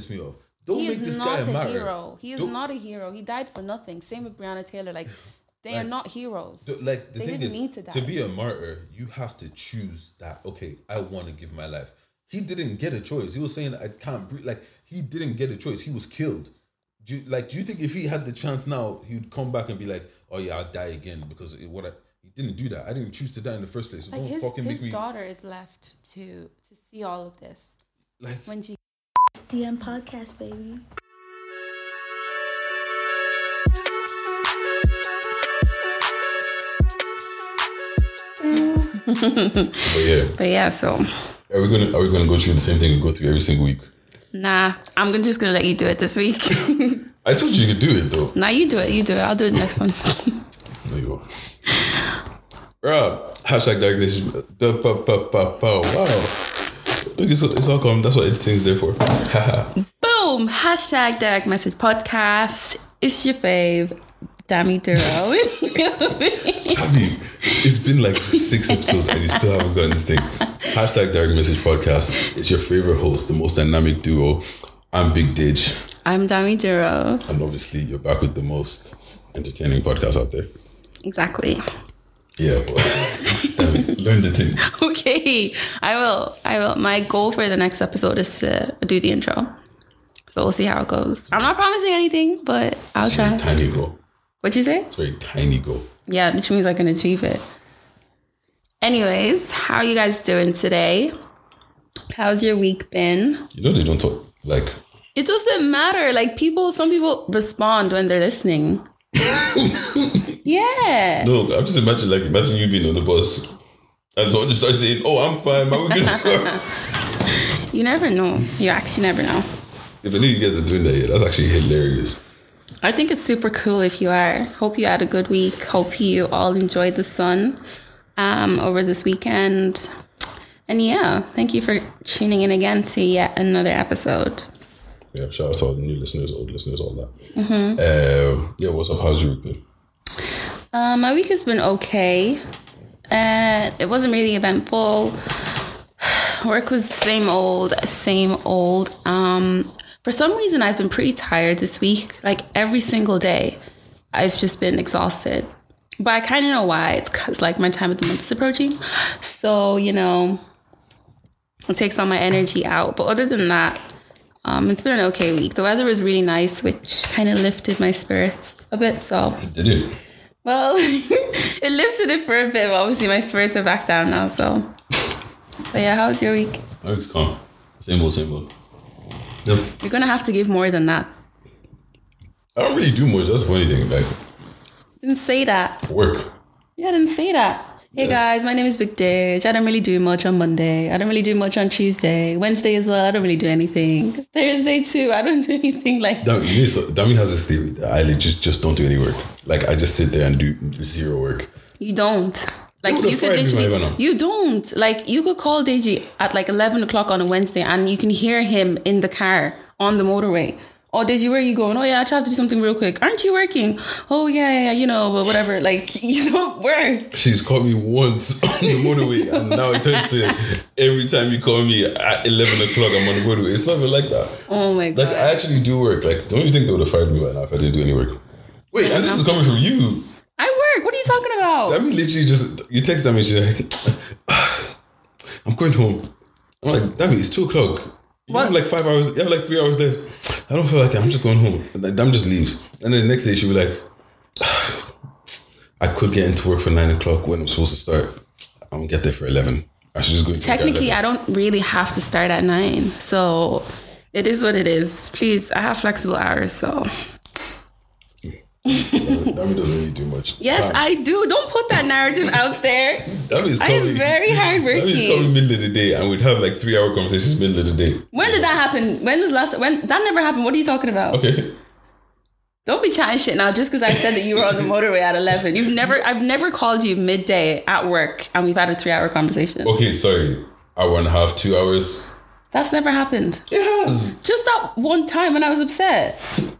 pissed me off. Don't he make is this not guy a matter. hero. He is Don't- not a hero. He died for nothing. Same with Breonna Taylor. Like, they are not heroes. The- like the They thing didn't is, need to die. to be a martyr, you have to choose that. Okay, I want to give my life. He didn't get a choice. He was saying, "I can't breathe." Like he didn't get a choice. He was killed. Do you, like, do you think if he had the chance now, he would come back and be like, "Oh yeah, I'll die again"? Because it, what I, he didn't do that. I didn't choose to die in the first place. So Like don't his, fucking his make me daughter is left to to see all of this like. when she DM podcast, baby. But yeah, But yeah, so are we gonna are we gonna go through the same thing we go through every single week? nah, I'm gonna- just gonna let you do it this week. I told you you could do it though. nah, you do it. You do it. I'll do it next one. There you go. Rob, hashtag darkness. Wow. It's, it's all come. That's what editing's there for. Boom! Hashtag direct message podcast. It's your fave, Dammy Duro. Abby, it's been like six episodes and you still haven't gotten this thing. Hashtag Direct Message Podcast. It's your favorite host, the most dynamic duo. I'm Big Didge. I'm Dammy Duro. And obviously, you're back with the most entertaining podcast out there. Exactly. Yeah, but damn learn the thing. Okay, I will. I will. My goal for the next episode is to do the intro. So we'll see how it goes. I'm not promising anything, but I'll It's a try. tiny goal. What'd you say? It's a very tiny goal. Yeah, which means I can achieve it. Anyways, how are you guys doing today? How's your week been? You know, they don't talk like. It doesn't matter. Like people, some people respond when they're listening. yeah. No, I'm just imagine like imagine you being on the bus and someone just starts saying, "Oh, I'm fine, good." You never know. You actually never know. if I knew you guys are doing that, yeah, that's actually hilarious. I think it's super cool if you are. Hope you had a good week. Hope you all enjoyed the sun um, over this weekend. And yeah, thank you for tuning in again to yet another episode. Yeah, shout out to all the new listeners, old listeners, all that. Um, yeah, what's up? How's your week been? Uh, my week has been okay. Uh, it wasn't really eventful. Work was the same old, same old. Um, for some reason, I've been pretty tired this week. Like every single day, I've just been exhausted. But I kind of know why. It's because like my time of the month is approaching. So, you know, it takes all my energy out. But other than that, um, it's been an okay week. The weather was really nice, which kind of lifted my spirits a bit. So, Did it? Well, it lifted it for a bit, but obviously my spirits are back down now. So, but yeah, how was your week? Oh, my week's calm. Same old, same old. Yep. You're gonna have to give more than that. I don't really do much. That's the funny thing. Like Didn't say that. work. Yeah, I didn't say that. Hey guys, my name is Big Didge. I don't really do much on Monday. I don't really do much on Tuesday. Wednesday as well. I don't really do anything. Thursday too. I don't do anything like Dami, you know, so- Dami has this theory that I just just don't do any work. Like I just sit there and do zero work. You don't. Like you could fuck do I literally, you don't. Like you could call Deji at like eleven o'clock on a Wednesday, and you can hear him in the car on the motorway. Oh, did you where are you going? Oh yeah, I just have to do something real quick. Aren't you working? Oh yeah, yeah, you know, but whatever. Like you don't work. She's called me once on the motorway, and now it turns to every time you call me at eleven o'clock, I'm on the motorway. It's not even like that. Oh my god. Like I actually do work. Like don't you think they would have fired me by now if I didn't do any work? Wait, and this is coming from you. I work. What are you talking about? I mean, literally just you text them and she's like, "I'm going home." I'm like, "Damn it, it's two o'clock. You What? have like five hours. You have like three hours left. I don't feel like it. I'm just going home." Then Dam just leaves, and then the next day she'll be like, "I could get into work for nine o'clock when I'm supposed to start. I'm gonna get there for eleven. I should just go." into work at Technically, I don't really have to start at nine, so it is what it is. Please, I have flexible hours, so Dami doesn't really do much. yes, Damn. I do. Don't put that narrative out there. Dami's I am very hardworking. coming middle of the day, and we'd have like three hour conversations middle of the day. When did that happen? When was last? When that never happened? What are you talking about? Okay. Don't be chatting shit now just because I said that you were on the motorway at eleven. You've never, I've never called you midday at work and we've had a three-hour conversation. Okay, sorry. Hour and a half, two hours. That's never happened. It has. Just that one time when I was upset.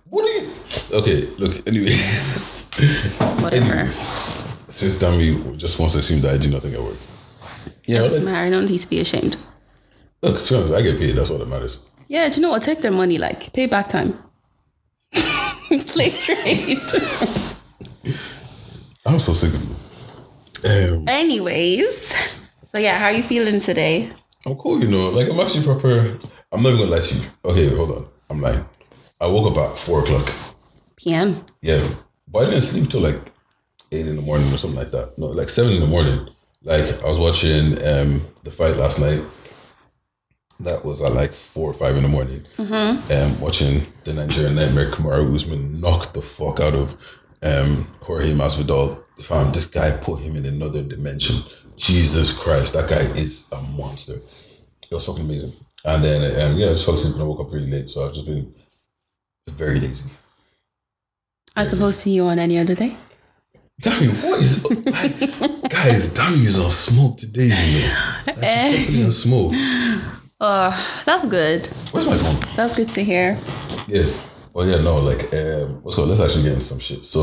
What are you? Okay, look. Anyways, Whatever. anyways, since Dami just wants to assume that I do nothing at work. Yeah, It doesn't matter. No need to be ashamed. look. To be honest, I get paid. That's all that matters. Yeah, do you know what? Take their money, like pay back time. Play trade. I'm so sick of you. Um, Anyways, so yeah, how are you feeling today? I'm cool, you know. Like I'm actually proper. I'm not even gonna lie to you. Okay, hold on. I'm lying. I woke up at four o'clock. PM. Yeah, but I didn't sleep till like eight in the morning or something like that. No, like seven in the morning. Like I was watching um the fight last night. That was at like four or five in the morning. Um, watching the Nigerian Nightmare Kamaru Usman knock the fuck out of um Jorge Masvidal. Fam, this guy put him in another dimension. Jesus Christ, that guy is a monster. It was fucking amazing. And then um, yeah, I just fell asleep and I woke up really late, so I've just been very lazy. As opposed to you on any other day? Damn, what is like, guys? Danny is on smoke today, you know. She's definitely on smoke. Uh, that's good. Where's my phone? That's good to hear. Yeah, well, yeah, no, like, um, what's called? Let's actually get into some shit. So,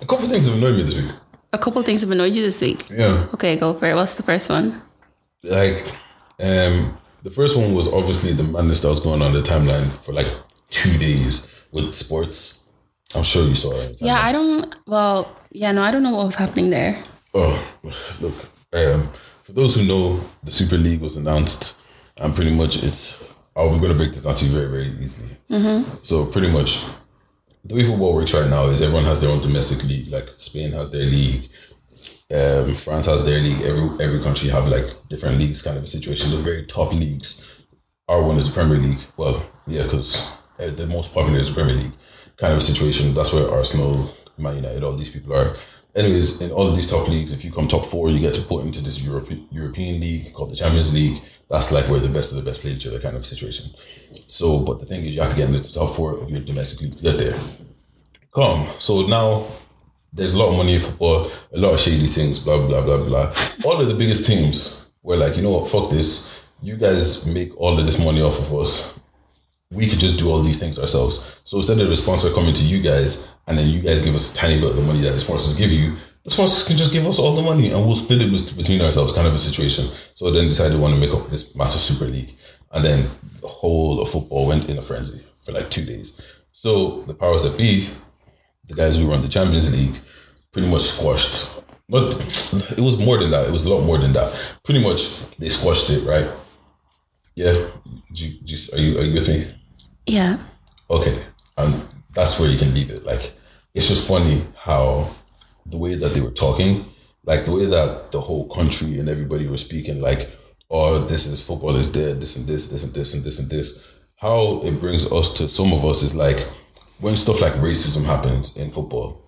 a couple things have annoyed me this week. A couple things have annoyed you this week. Yeah, Okay, go for it. What's the first one? like, um, the first one was obviously the madness that was going on the timeline for like two days with sports. I'm sure you saw it. Yeah, I don't. Well, yeah, no, I don't know what was happening there. Oh, look. Um, for those who know, the Super League was announced, and pretty much it's. Oh, we're going to break this down to you very, very easily. So, pretty much, the way football works right now is everyone has their own domestic league. Like Spain has their league, um, France has their league. Every every country have like different leagues, kind of a situation. The very top leagues. Our one is the Premier League. Well, yeah, because the most popular is the Premier League kind of a situation. That's where Arsenal, Man United, all these people are. Anyways, in all of these top leagues, if you come top four, you get to put into this Europe, European league called the Champions League. That's like where the best of the best play each other kind of situation. So, but the thing is, you have to get into the top four of your domestic league to get there. Come. So now there's a lot of money in football, a lot of shady things, blah, blah, blah, blah. All of the biggest teams were like, you know what, fuck this. You guys make all of this money off of us we could just do all these things ourselves. So instead of the sponsor coming to you guys and then you guys give us a tiny bit of the money that the sponsors give you, the sponsors can just give us all the money and we'll split it between ourselves, kind of a situation. So then decided to want to make up this massive super league. And then the whole of football went in a frenzy for like two days. So the powers that be, the guys who run the Champions League, pretty much squashed. But it was more than that. It was a lot more than that. Pretty much they squashed it, right? Yeah. Do you, do you, are you are you with me? Yeah. okay and that's where you can leave it. Like it's just funny how the way that they were talking like the way that the whole country and everybody were speaking like oh this is football is dead this and this this and this and this and this. How it brings us to some of us is like when stuff like racism happens in football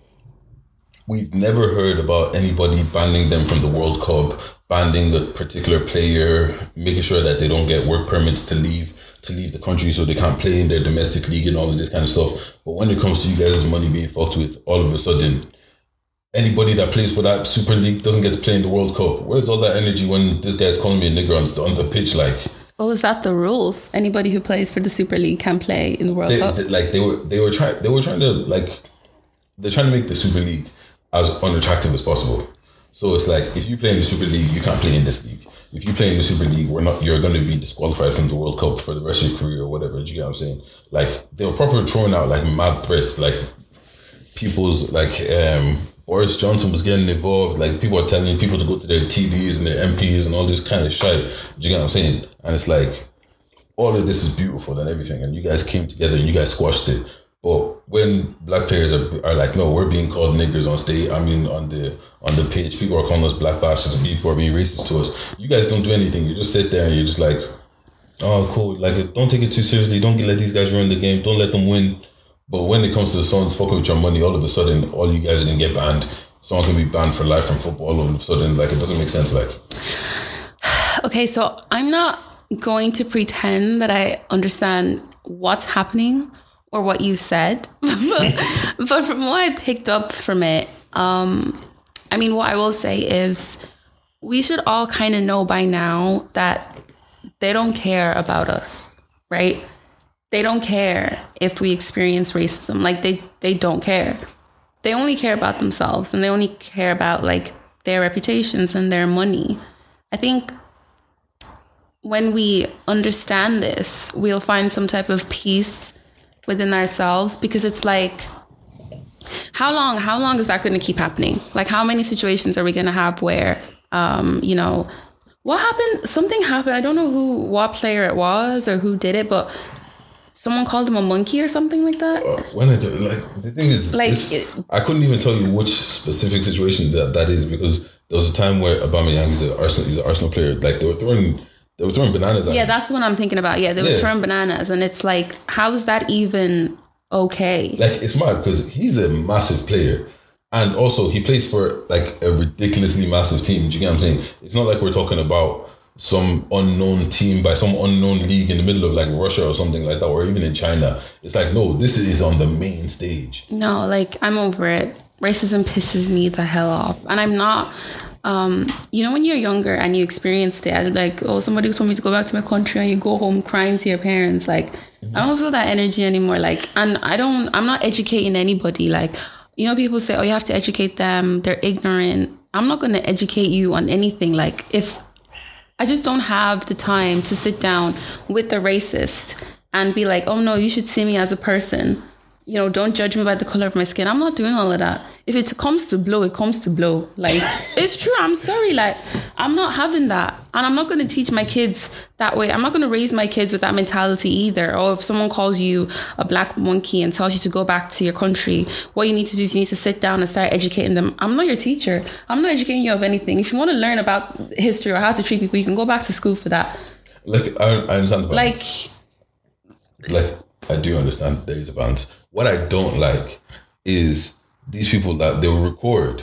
we've never heard about anybody banning them from the World Cup, banning a particular player, making sure that they don't get work permits to leave to leave the country so they can't play in their domestic league and all of this kind of stuff. But when it comes to you guys' money being fucked with, all of a sudden, anybody that plays for that Super League doesn't get to play in the World Cup. Where's all that energy when this guy's calling me a nigger on, on the pitch? Like, Oh, is that the rules? Anybody who plays for the Super League can play in the World they, Cup. they- like they were they were trying they were trying to like they're trying to make the Super League as unattractive as possible. So it's like if you play in the Super League, you can't play in this league. If you play in the Super League, we're not you're going to be disqualified from the World Cup for the rest of your career or whatever. Do you get what I'm saying? Like they were properly throwing out like mad threats, like people's like um Boris Johnson was getting involved. Like people are telling people to go to their TDs and their MPs and all this kind of shit. Do you get what I'm saying? And it's like all of this is beautiful and everything, and you guys came together and you guys squashed it. But when black players are, are like, no, we're being called niggers on stage. I mean, on the on the pitch, people are calling us black bastards and people are being racist to us. You guys don't do anything. You just sit there and you're just like, oh, cool. Like, don't take it too seriously. Don't let these guys ruin the game. Don't let them win. But when it comes to the Suns fucking with your money, all of a sudden, all you guys are gonna get banned. Someone can be banned for life from football. All of a sudden, like it doesn't make sense. Like, Okay, so I'm not going to pretend that I understand what's happening or what you said, but, from what I picked up from it, um, I mean, what I will say is we should all kind of know by now that they don't care about us, right? They don't care if we experience racism. Like they they don't care. They only care about themselves and they only care about like their reputations and their money. I think when we understand this, we'll find some type of peace within ourselves because it's like how long how long is that going to keep happening? Like how many situations are we going to have where um you know what happened something happened i don't know who what player it was or who did it but someone called him a monkey or something like that? Uh, when it like the thing is Like, this- it- I couldn't even tell you which specific situation that that is because there was a time where Aubameyang is an Arsenal he's an Arsenal player like they were throwing they were throwing bananas at yeah him. that's the one i'm thinking about yeah they were Yeah. throwing bananas and it's like how is that even okay like it's mad because he's a massive player and also he plays for like a ridiculously massive team do you get what i'm saying it's not like we're talking about some unknown team by some unknown league in the middle of like russia or something like that or even in china it's like no this is on the main stage No, like I'm over it. Racism pisses me the hell off. And I'm not um, you know, when you're younger and you experienced it, like, oh, somebody told me to go back to my country and you go home crying to your parents, like I don't feel that energy anymore. Like and I don't I'm not educating anybody. Like, you know, people say, Oh, you have to educate them, they're ignorant. I'm not gonna educate you on anything. Like if I just don't have the time to sit down with the racist and be like, oh no, you should see me as a person. You know, don't judge me by the color of my skin. I'm not doing all of that. If it comes to blow, it comes to blow. Like, it's true. I'm sorry. Like, I'm not having that. And I'm not going to teach my kids that way. I'm not going to raise my kids with that mentality either. Or if someone calls you a black monkey and tells you to go back to your country, what you need to do is you need to sit down and start educating them. I'm not your teacher. I'm not educating you of anything. If you want to learn about history or how to treat people, you can go back to school for that. like i, I understand the Like, like I do understand there is a balance. What I don't like is these people that they'll record.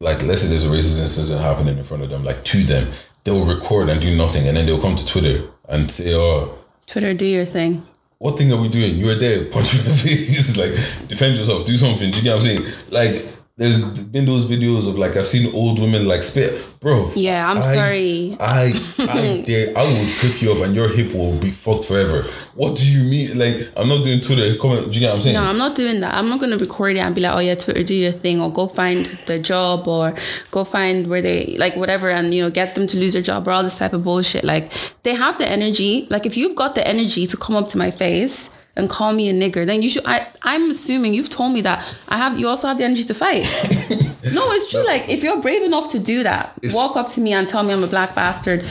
Like let's say there's a racist incident happening in front of them, like to them, they'll record and do nothing, and then they'll come to Twitter and say, "Oh, Twitter, do your thing. what thing are we doing? You were there, punch me in the face, like defend yourself, do something." Do you get what I'm saying? Like there's been those videos of like I've seen old women like spit, bro. Yeah, I'm I- sorry. I I dare I will trick you up and your hip will be fucked forever. What do you mean? Like I'm not doing Twitter comment. Do you get what I'm saying? No, I'm not doing that. I'm not going to record it and be like, oh yeah, Twitter, do your thing, or go find the job, or go find where they like whatever, and you know, get them to lose their job, or all this type of bullshit. Like they have the energy. Like if you've got the energy to come up to my face and call me a nigger, then you should. I I'm assuming you've told me that I have. You also have the energy to fight. no, it's true. Like if you're brave enough to do that, walk up to me and tell me I'm a black bastard.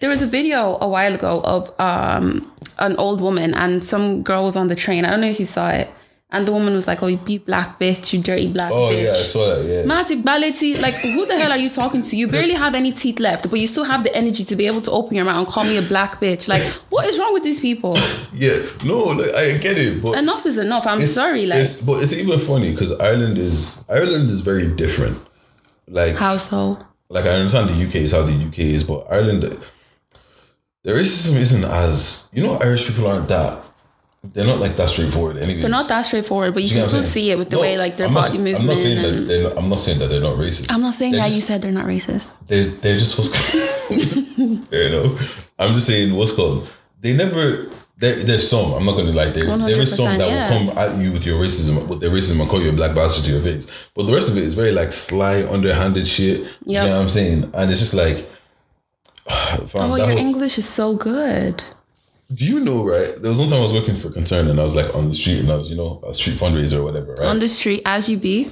There was a video a while ago of um an old woman and some girl was on the train. I don't know if you saw it. And the woman was like, "Oh, you black bitch, you dirty black Oh bitch." yeah, I saw that. Yeah. Matic Baleti, like who the hell are you talking to? You barely have any teeth left, but you still have the energy to be able to open your mouth and call me a black bitch. Like, what is wrong with these people? yeah. No, like, I get it, but Enough is enough. I'm sorry. Like, it's, but it's even funny because Ireland is Ireland is very different. Like how so? like I understand the UK is how the UK is, but Ireland, the racism isn't as you know. Irish people aren't that. They're not like that straightforward. Anyways, They're not that straightforward, but you you can still see it with the No, way like their I'm not- body I'm movement. not saying that they're not, I'm not saying that they're not racist. I'm not saying They're that you said they're not racist. They're they're just what's you know. I'm just saying what's called. They never. There, there's some. I'm not gonna lie. There, there is some that yeah. will come at you with your racism, with their racism, and call you a black bastard to your face. But the rest of it is very like sly, underhanded shit. You know what I'm saying? And it's just like, fam, Oh, your whole- English is so good. Do you know, right? There was one time I was working for Concern and I was like on the street and I was, you know, a street fundraiser or whatever, right? On the street, as you be.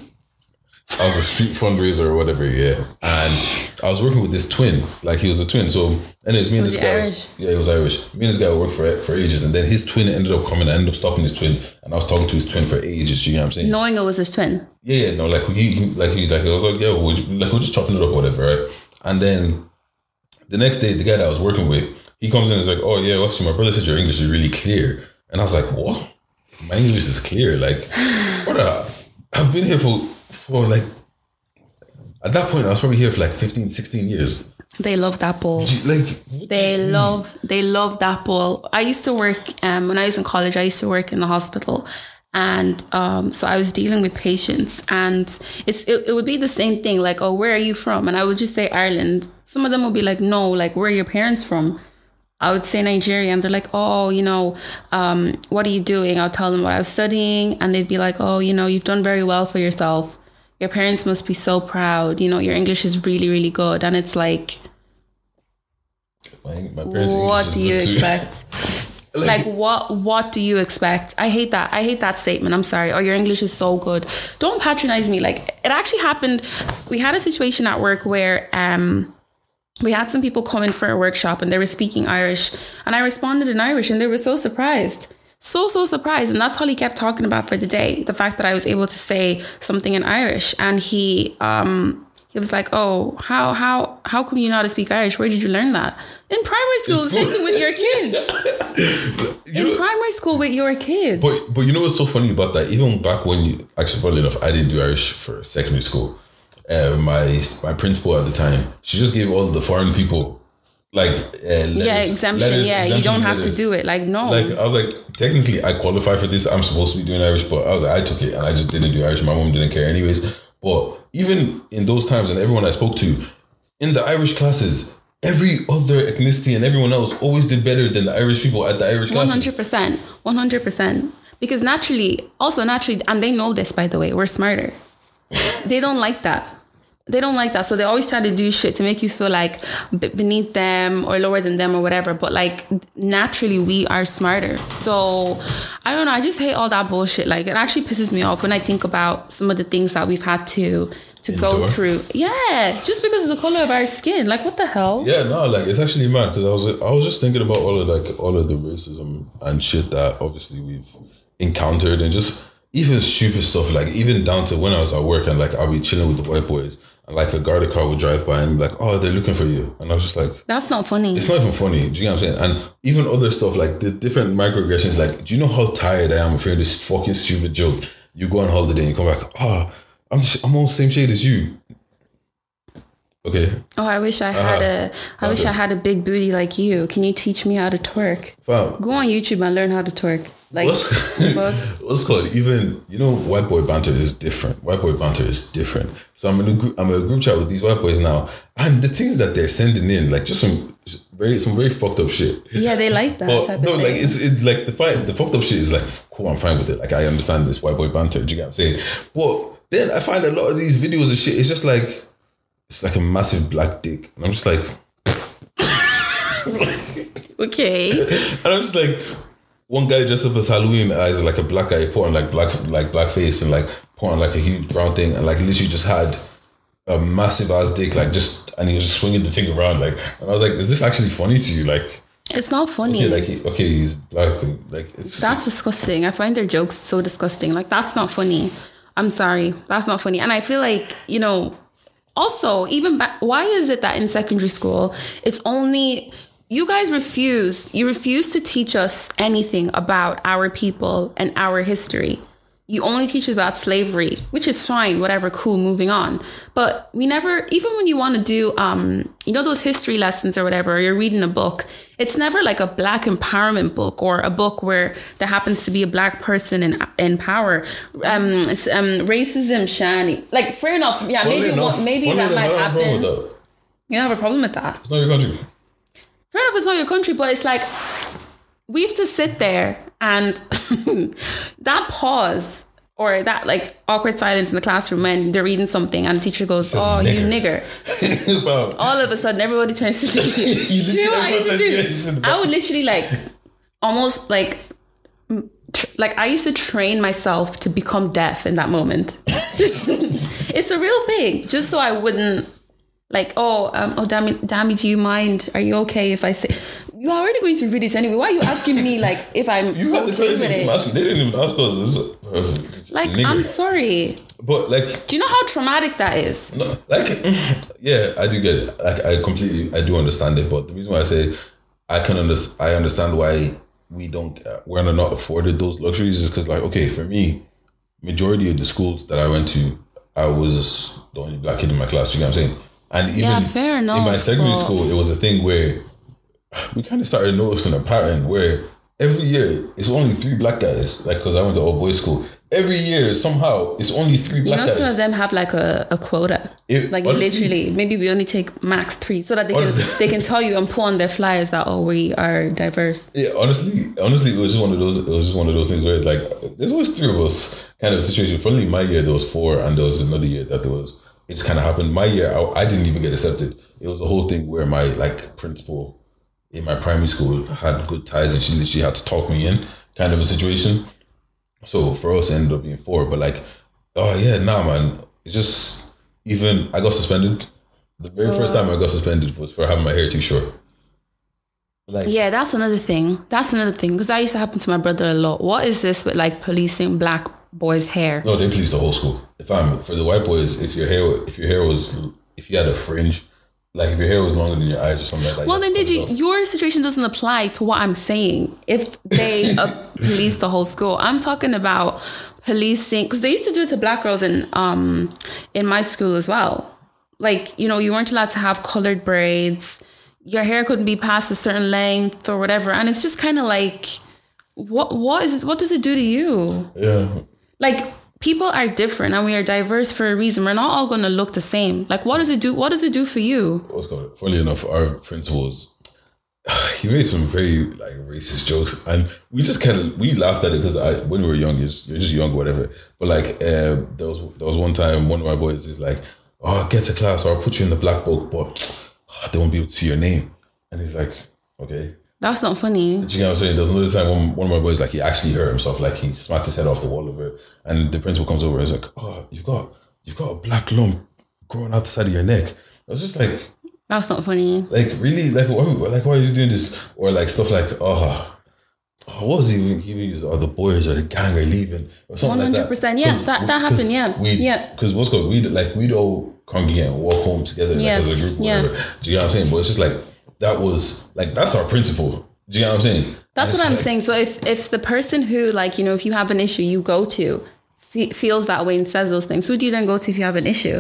I was a street fundraiser or whatever, yeah. And I was working with this twin, like he was a twin. So, anyways, me and Was this guy, was, yeah, he was Irish. Me and this guy worked for for ages, and then his twin ended up coming. I ended up stopping his twin, and I was talking to his twin for ages. You know what I'm saying? Knowing it was his twin. Yeah, yeah, no, like he, he like he, like I was like, yeah, we're, like we're just chopping it up, or whatever, right? And then the next day, the guy that I was working with, he comes in and is like, oh yeah, what's my brother said your English is really clear, and I was like, what? My English is clear, like, brother, I've been here for for like. At that point, I was probably here for like 15, 16 years. They love that ball. Like, They love they love that ball. I used to work um, when I was in college. I used to work in the hospital, and um, so I was dealing with patients, and it's it, it would be the same thing. Like, oh, where are you from? And I would just say Ireland. Some of them would be like, no, like where are your parents from? I would say Nigeria, and they're like, oh, you know, um, what are you doing? I'll tell them what I was studying, and they'd be like, oh, you know, you've done very well for yourself. Your parents must be so proud. You know, your English is really, really good, and it's like My, my What do you expect? like what what do you expect? I hate that. I hate that statement. I'm sorry. Oh your english is so good. Don't patronize me. Like it actually happened. We had a situation at work where um we had some people come in for a workshop and they were speaking irish and i responded in irish and they were so surprised so so surprised and that's all he kept talking about for the day the fact that i was able to say something in irish and he um he was like, "Oh, how how how come you know how to speak Irish? Where did you learn that? In primary school, thing with your kids. You know- In primary school with your kids. But but you know what's so funny about that? Even back when you actually, funnily enough, I didn't do Irish for secondary school. Uh, my my principal at the time, she just gave all the foreign people like uh, letters, yeah, exemption. letters, yeah, you don't have to do it. Like no. Like I was like, technically, I qualify for this. I'm supposed to be doing Irish, but I was like, I took it and I just didn't do Irish. My mom didn't care anyways. But even in those times, and everyone I spoke to in the Irish classes, every other ethnicity and everyone else always did better than the Irish people at the Irish classes. hundred percent, one hundred percent. Because naturally, also naturally, and they know this by the way, we're smarter. they don't like that. They don't like that, so they always try to do shit to make you feel like beneath them or lower than them or whatever. But like naturally, we are smarter. So I don't know. I just hate all that bullshit. Like it actually pisses me off when I think about some of the things that we've had to to go through. Yeah, just because of the color of our skin. Like what the hell? Yeah, no, like it's actually mad because I was I was just thinking about all of like all of the racism and shit that obviously we've encountered and just even stupid stuff like even down to when I was at work and like I'll be chilling with the white boys and like a guard car would drive by and be like, oh, they're looking for you, and I was just like. That's not funny. It's not even funny. Do you know what I'm saying? And even other stuff like the different microaggressions. Like, do you know how tired I am of hearing this fucking stupid joke? You go on holiday and you come back. Oh, I'm I'm all the same shade as you. Okay, Oh, I wish I uh-huh. had a. I wish Okay. I had a big booty like you. Can you teach me how to twerk? Go on YouTube and learn how to twerk. Like, What's, what's called even you know white boy banter is different. White boy banter is different. So I'm in a group, I'm in a group chat with these white boys now, and the things that they're sending in, like just some very some very fucked up shit. yeah, they like that But type no, of like it's it, like the fight, the fucked up shit is like cool. I'm fine with it. Like I understand this white boy banter. Do you get what I'm saying? But then I find a lot of these videos and shit. It's just like it's like a massive black dick, and I'm just like, okay. and I'm just like, one guy dressed up as Halloween uh, as like a black guy, put on like black like black face and like put on like a huge brown thing, and like literally just had a massive ass dick, like just and he was just swinging the thing around, like, and I was like, is this actually funny to you? Like, It's not funny. okay, like okay, he's black, like it's that's disgusting. I find their jokes so disgusting. Like, that's not funny. I'm sorry. That's not funny. And I feel like, you know, also, even back, why is it that in secondary school, it's only, you guys refuse, you refuse to teach us anything about our people and our history. You only teach us about slavery, which is fine, whatever, cool, moving on. But we never, even when you want to do, um, you know, those history lessons or whatever, or you're reading a book, it's never like a black empowerment book or a book where there happens to be a black person in in power. Um, um racism, shani. Like, fair enough. Yeah, Funny maybe enough- maybe that enough, might I have a problem with happen. You don't have a problem with that. It's not your country. Fair enough, it's not your country, but it's like we have to sit there and that pause or that like awkward silence in the classroom when they're reading something and the teacher goes, "Oh, you nigger." nigger." All of a sudden, everybody turns to me. You you know I to literally- you said do? the I would literally like almost like tr- like I used to train myself to become deaf in that moment. it's a real thing, just so I wouldn't like, oh, um, oh, Dammy, Dammy, do you mind? Are you okay if I say? You're already going to read it anyway. Why are you asking me like if I'm You had the okay with it? They didn't even ask us. This, uh, Like, nigger. I'm sorry. but like, Do you know how traumatic that is? no, like, yeah, I do get it. Like, I completely, I do understand it. But the reason why I say I can understand, I understand why we don't, uh, we're not afforded those luxuries is because, like, okay, for me, majority of the schools that I went to, I was the only black kid in my class. You know what I'm saying? And even Yeah, fair enough, in my secondary but- school, it was a thing where we kind of started noticing a pattern where every year it's only three black guys. Like, because I went to all boys school. Every year, somehow, it's only three You black know, guys. some of them have like a, a quota. It- like honestly- literally, maybe we only take max three, so that they can they can tell you and put on their flyers that oh we are diverse. Yeah, honestly, honestly, it was just one of those. It was just one of those things where it's like there's always three of us kind of situation. Funnily, my year there was four, and there was another year that there was. It just kind of happened. My year, I, I didn't even get accepted. It was a whole thing where my like principal in my primary school had good ties, and she literally had to talk me in, kind of a situation. So for us, it ended up being four. But like, oh yeah, nah, man. It's just even I got suspended. The very oh. first time I got suspended was for having my hair too short. Like, Yeah, that's another thing. That's another thing because that used to happen to my brother a lot. What is this with like policing black boys' hair? no, they police the whole school. If I'm for the white boys, if your hair, if your hair was, if you had a fringe, like if your hair was longer than your eyes or something like that. Well, then did you? Your situation doesn't apply to what I'm saying. If they uh, police the whole school, I'm talking about policing because they used to do it to black girls in um in my school as well. Like you know, you weren't allowed to have colored braids. Your hair couldn't be past a certain length or whatever, and it's just kind of like, what what is what does it do to you? Yeah, like people are different and we are diverse for a reason. We're not all going to look the same. Like what does it do? What does it do for you? Funny enough, our principal was he made some very like racist jokes, and we just kind of we laughed at it because I when we were young, you're just, you're just young, whatever. But like uh, there was there was one time one of my boys is like, "Oh, get to class, or I'll put you in the black book, but they won't be able to see your name." And he's like, "Okay." That's not funny. Do you know what I'm saying? There's another time when one of my boys like he actually hurt himself, like he smacked his head off the wall over it, and the principal comes over and is like, "Oh, you've got you've got a black lump growing out the side of your neck." I was just like, That's not funny. like really like why, like why are you doing this or like stuff like oh, oh what was he even he even used oh the boys or the gang are leaving or something like that 100%, yeah, that- that happened, yeah, we yeah. because what's called we like we'd all congregate and walk home together like, as a group yeah. whatever do you know what I'm saying but it's just like that was like that's our principle do you know what I'm saying That's what I'm like- saying. So if if the person who like you know if you have an issue you go to fe- feels that way and says those things, who do you then go to if you have an issue?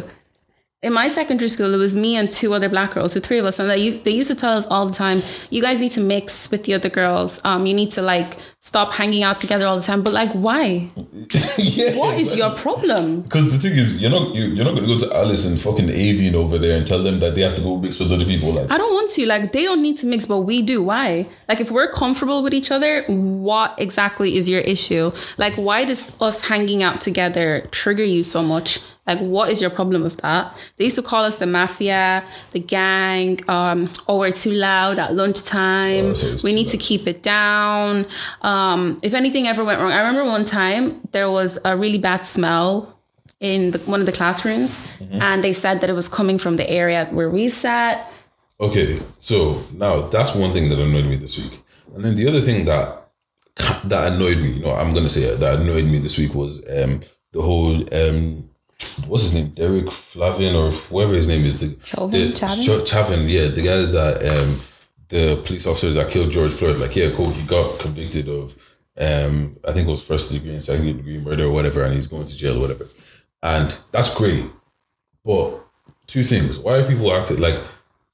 In my secondary school, it was me and two other black girls, the three of us, and they, they used to tell us all the time, "You guys need to mix with the other girls. Um, you need to like stop hanging out together all the time." But like, why? yeah, What is your problem? because the thing is, you're not you, you're not gonna go to Alice and fucking Avian over there and tell them that they have to go mix with other people. Like, I don't want to. Like, they don't need to mix, but we do. Why? Like, if we're comfortable with each other, what exactly is your issue? Like, why does us hanging out together trigger you so much? Like, what is your problem with that? They used to call us the mafia, the gang. Um, oh, we're too loud at lunchtime. Oh, we need to keep it down. Um, if anything ever went wrong, I remember one time there was a really bad smell in the, one of the classrooms, Mm-hmm. and they said that it was coming from the area where we sat. Okay, so now that's one thing that annoyed me this week, and then the other thing that that annoyed me, you know, I'm gonna say it, that annoyed me this week was um the whole um what's his name, Derek Flavin or whoever his name is, the Chauvin? the- Chavin? Ch- Chavin, yeah, the guy that um the police officer that killed George Floyd, like yeah, cool, he got convicted of um I think it was first degree and second degree murder or whatever, and he's going to jail or whatever, and that's great, but two things. Why are people acting like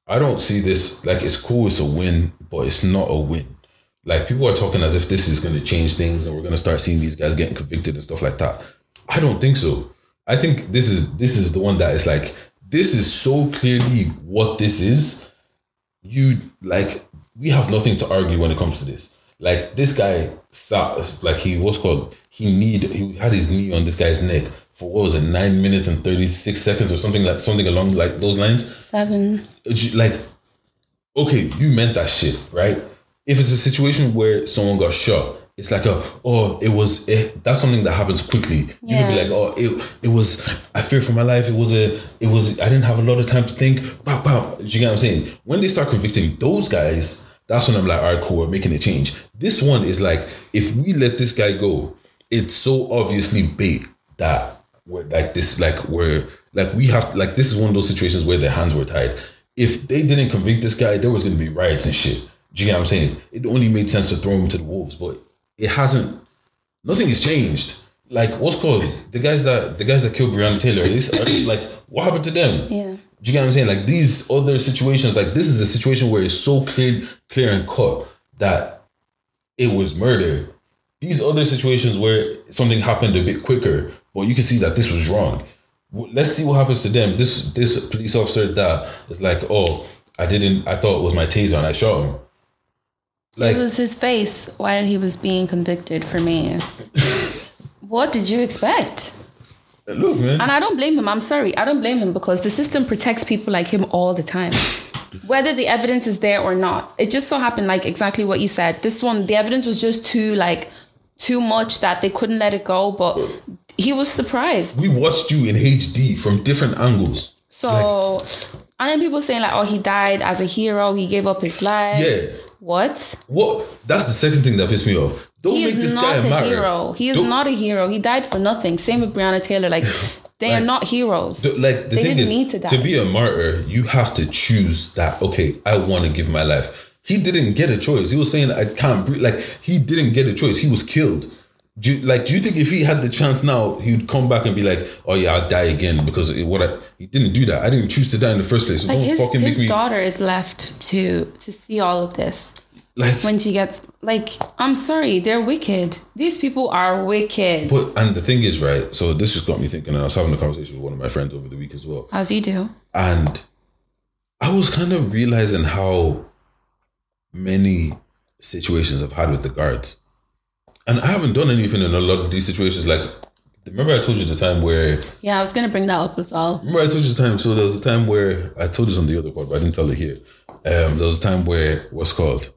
I don't see this like it's cool, it's a win, but it's not a win. Like people are talking as if this is gonna change things and we're gonna start seeing these guys getting convicted and stuff like that. I don't think so. I think this is this is the one that is like this is so clearly what this is. You like we have nothing to argue when it comes to this. Like this guy sat like he was called he need he had his knee on this guy's neck for what was it nine minutes and thirty six seconds or something like something along like those lines. Seven. Like okay, you meant that shit, right? If it's a situation where someone got shot, it's like a oh, it was it, that's something that happens quickly. You can be like, oh, it it was I fear for my life. It was a it was I didn't have a lot of time to think. Wow, wow. Do you get what I'm saying? When they start convicting those guys, that's when I'm like, all right, cool, we're making a change. This one is like, if we let this guy go, it's so obviously bait that we're like this, like we're like we have like this is one of those situations where their hands were tied. If they didn't convict this guy, there was gonna be riots and shit. Do you get what I'm saying? It only made sense to throw him to the wolves, but it hasn't. Nothing has changed. Like what's called the guys that the guys that killed Breonna Taylor. This like what happened to them? Yeah. Do you get what I'm saying? Like these other situations, like this is a situation where it's so clear, clear and cut that it was murder. These other situations where something happened a bit quicker, but you can see that this was wrong. Let's see what happens to them. This this police officer that is like, oh, I didn't. I thought it was my taser and I shot him. Like it was his face while he was being convicted for me. what did you expect? look, man. And I don't blame him. I'm sorry. I don't blame him because the system protects people like him all the time. whether the evidence is there or not. It just so happened, like exactly what you said. This one, the evidence was just too like too much that they couldn't let it go. But he was surprised. We watched you in HD from different angles. So, and then people saying like, "Oh, he died as a hero. He gave up his life." Yeah. What? What? That's the second thing that pissed me off. Don't He make is this not guy a martyr. hero. He is Don't- not a hero. He died for nothing. Same with Breonna Taylor. Like, they are not heroes. Like the They thing didn't is, need to die. to be a martyr, you have to choose that. Okay, I want to give my life. He didn't get a choice. He was saying, "I can't breathe." Like he didn't get a choice. He was killed. Do you, like, do you think if he had the chance now, he'd come back and be like, "Oh yeah, I'll die again"? Because it, what I, he didn't do that. I didn't choose to die in the first place. So like his his daughter is left to to see all of this like. when she gets like. I'm sorry, they're wicked. These people are wicked. But and the thing is, right? So this just got me thinking, and I was having a conversation with one of my friends over the week as well. As you do. And I was kind of realizing how many situations I've had with the guards. And I haven't done anything in a lot of these situations. Like, remember I told you the time where, Yeah, I was gonna bring that up as well. remember I told you the time, so there was a time where, I told this on the other pod, but I didn't tell it here. Um, there was a time where, what's called,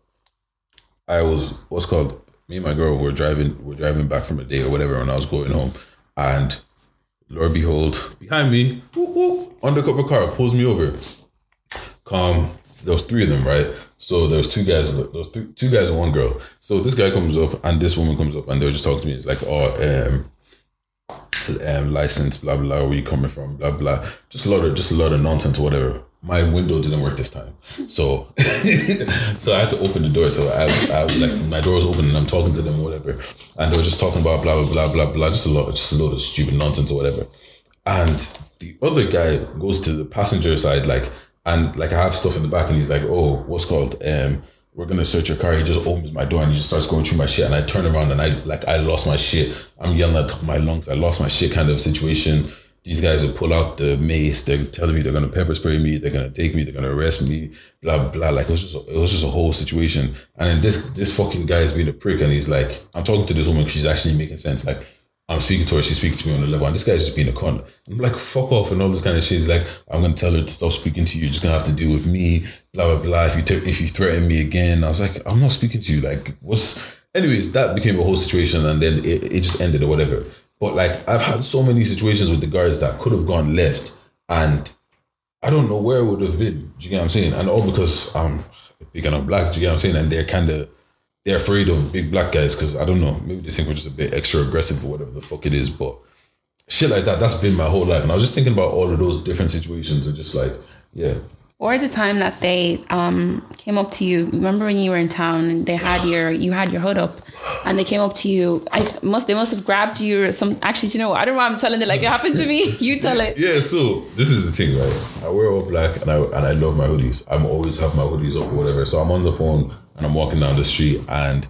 I was, what's called, me and my girl were driving, were driving back from a day or whatever, and I was going home. And Lord behold, behind me, whoop, whoop, undercover car pulls me over. Come, there was three of them, right? So there was two guys, there was two, two guys and one girl. So this guy comes up and this woman comes up and they were just talking to me. It's like, oh, um, um, license, blah blah. Where you coming from? Blah blah. Just a lot of just a lot of nonsense whatever. My window didn't work this time, so so I had to open the door. So I, I was like, my door was open and I'm talking to them, whatever, and they were just talking about blah blah blah blah blah. Just a lot, just a lot of stupid nonsense or whatever. And the other guy goes to the passenger side, like, and like I have stuff in the back, and he's like, "Oh, what's called? Um, we're gonna search your car." He just opens my door and he just starts going through my shit, and I turn around and I like I lost my shit. I'm yelling at my lungs. I lost my shit, kind of situation. These guys will pull out the mace. They're telling me they're gonna pepper spray me. They're gonna take me. They're gonna arrest me. Blah blah. Like it was just a, it was just a whole situation. And then this this fucking guy is being a prick, and he's like, I'm talking to this woman. She's actually making sense. Like I'm speaking to her, she's speaking to me on the level, and this guy's just being a con. I'm like, fuck off, and all this kind of shit. He's like, I'm gonna tell her to stop speaking to you. You're just gonna have to deal with me, blah blah blah. If you if you threaten me again, I was like, I'm not speaking to you. Like, what's? Anyways, that became a whole situation, and then it, it just ended or whatever. But like, I've had so many situations with the guards that could have gone left, and I don't know where it would have been. Do you get what I'm saying? And all because I'm big and I'm black. Do you get what I'm saying? And they're kind of they're afraid of big black guys because I don't know. Maybe they think we're just a bit extra aggressive or whatever the fuck it is. But shit like that, that's been my whole life. And I was just thinking about all of those different situations and just like, yeah, Or the time that they um, came up to you. Remember when you were in town and they had your you had your hood up, and they came up to you. I must they must have grabbed you or some. Actually, do you know what? I don't know. why I'm telling it like it happened to me. You tell it. yeah. So this is the thing, right? I wear all black and I and I love my hoodies. I'm always have my hoodies up or whatever. So I'm on the phone and I'm walking down the street and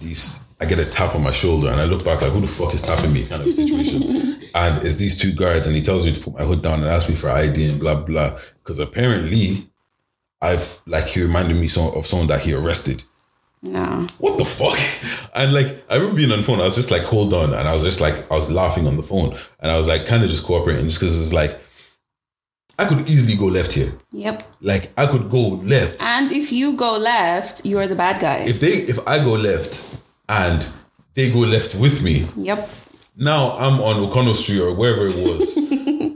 these. I get a tap on my shoulder and I look back like, who the fuck is tapping me? Kind of situation. and it's these two guards and he tells me to put my hood down and ask me for ID and blah blah. Because apparently, I've like he reminded me so, of someone that he arrested. No. What the fuck? And like I remember being on the phone, I was just like, hold on, and I was just like, I was laughing on the phone, and I was like, kind of just cooperating, just because it's like, I could easily go left here. Yep. Like I could go left And if you go left, you are the bad guy. if they if I go left and they go left with me. yep. Now I'm on O'Connell Street or wherever it was,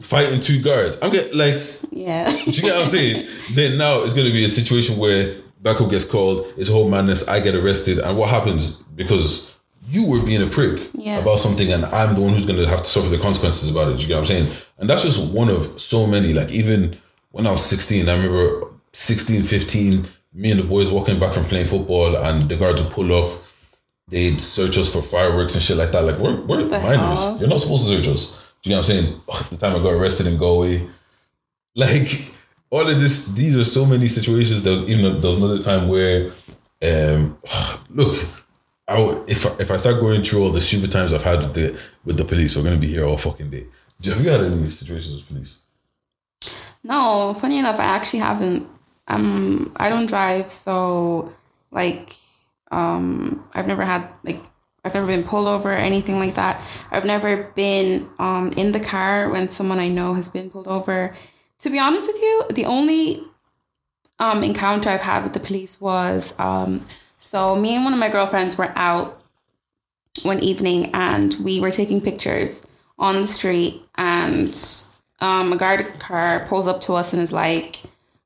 fighting two guards. I'm getting like. Yeah. Do you get what I'm saying? Then now it's going to be a situation where Backup gets called, it's a whole madness, I get arrested, and what happens because you were being a prick Yeah. about something, and I'm the one who's going to have to suffer the consequences about it. Do you get what I'm saying? And that's just one of so many. Like even when I was 16, I remember 16, 15, me and the boys walking back from playing football, and the guards would pull up. They'd search us for fireworks and shit like that. Like we're we're the minors. hell? You're not supposed to search us. Do you know what I'm saying? The time I got arrested in Galway, like all of this these are so many situations there was even there was another time where um look I would, if I, if I start going through all the stupid times I've had with the with the police we're gonna be here all fucking day have you had any situations with police No, funny enough, I actually haven't. Um, I don't drive, so like, um, I've never had like, I've never been pulled over or anything like that. I've never been um in the car when someone I know has been pulled over. To be honest with you, the only um, encounter I've had with the police was um, so me and one of my girlfriends were out one evening and we were taking pictures on the street and um, a guard car pulls up to us and is like,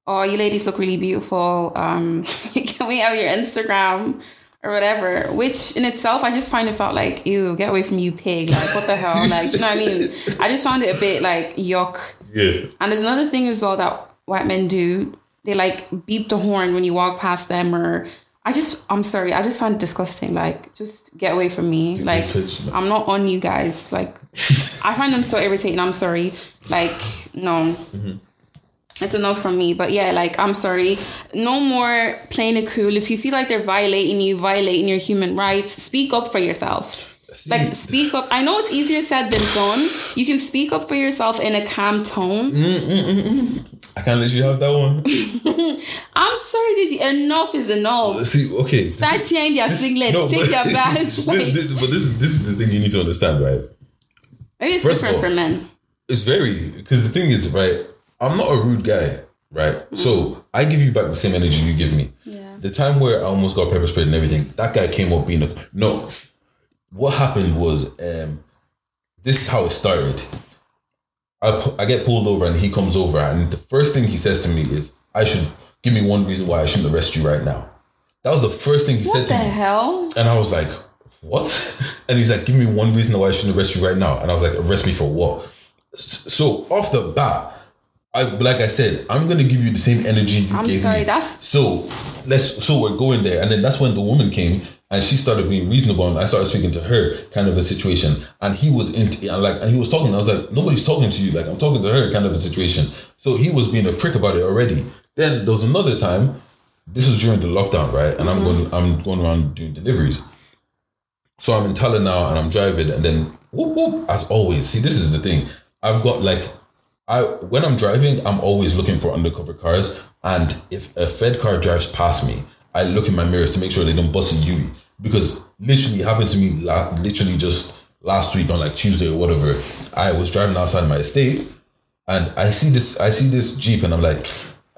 "Oh, you ladies look really beautiful. Um, can we have your Instagram?" Or whatever, which in itself, I just find it felt like, ew, get away from you, pig. Like, what the hell? Like, you know what I mean? I just found it a bit like yuck. Yeah. And there's another thing as well that white men do. They like beep the horn when you walk past them, or I just, I'm sorry, I just find it disgusting. Like, just get away from me. Like, I'm not on you guys. Like, I find them so irritating. I'm sorry. Like, no. It's enough from me. But yeah, like, I'm sorry. No more playing it cool. If you feel like they're violating you, violating your human rights, speak up for yourself. Like speak up. I know it's easier said than done. You can speak up for yourself in a calm tone. Mm, mm, mm, I can't let you have that one. I'm sorry, did you? Enough is enough. See, okay. Start tearing their singlet. no, take but- their badge. this- Like, this- but this is this is the thing you need to understand, right? maybe it's first different all- for men. It's very because the thing is, right? I'm not a rude guy, right? So I give you back the same energy you give me. Yeah. The time where I almost got pepper sprayed and everything, that guy came up being a no. What happened was, um, this is how it started. I, pu- I get pulled over and he comes over and the first thing he says to me is, "I should give me one reason why I shouldn't arrest you right now." That was the first thing he What said to me. What the hell? And I was like, what? And he's like, give me one reason why I shouldn't arrest you right now. And I was like, arrest me for what? So off the bat, I like I said, I'm gonna give you the same energy you I'm gave sorry, me. that's- so let's so we're going there. And then that's when the woman came and she started being reasonable and I started speaking to her kind of a situation. And he was in and like and he was talking. I was like, nobody's talking to you. Like I'm talking to her kind of a situation. So he was being a prick about it already. Then there was another time this was during the lockdown, right? And I'm mm-hmm. going I'm going around doing deliveries. So I'm in Tallinn now and I'm driving and then whoop whoop as always. See, this is the thing. I've got like I when I'm driving, I'm always looking for undercover cars. And if a Fed car drives past me, I look in my mirrors to make sure they don't bust a. Because literally it happened to me la- literally just last week on like Tuesday or whatever. I was driving outside my estate and I see this I see this Jeep and I'm like,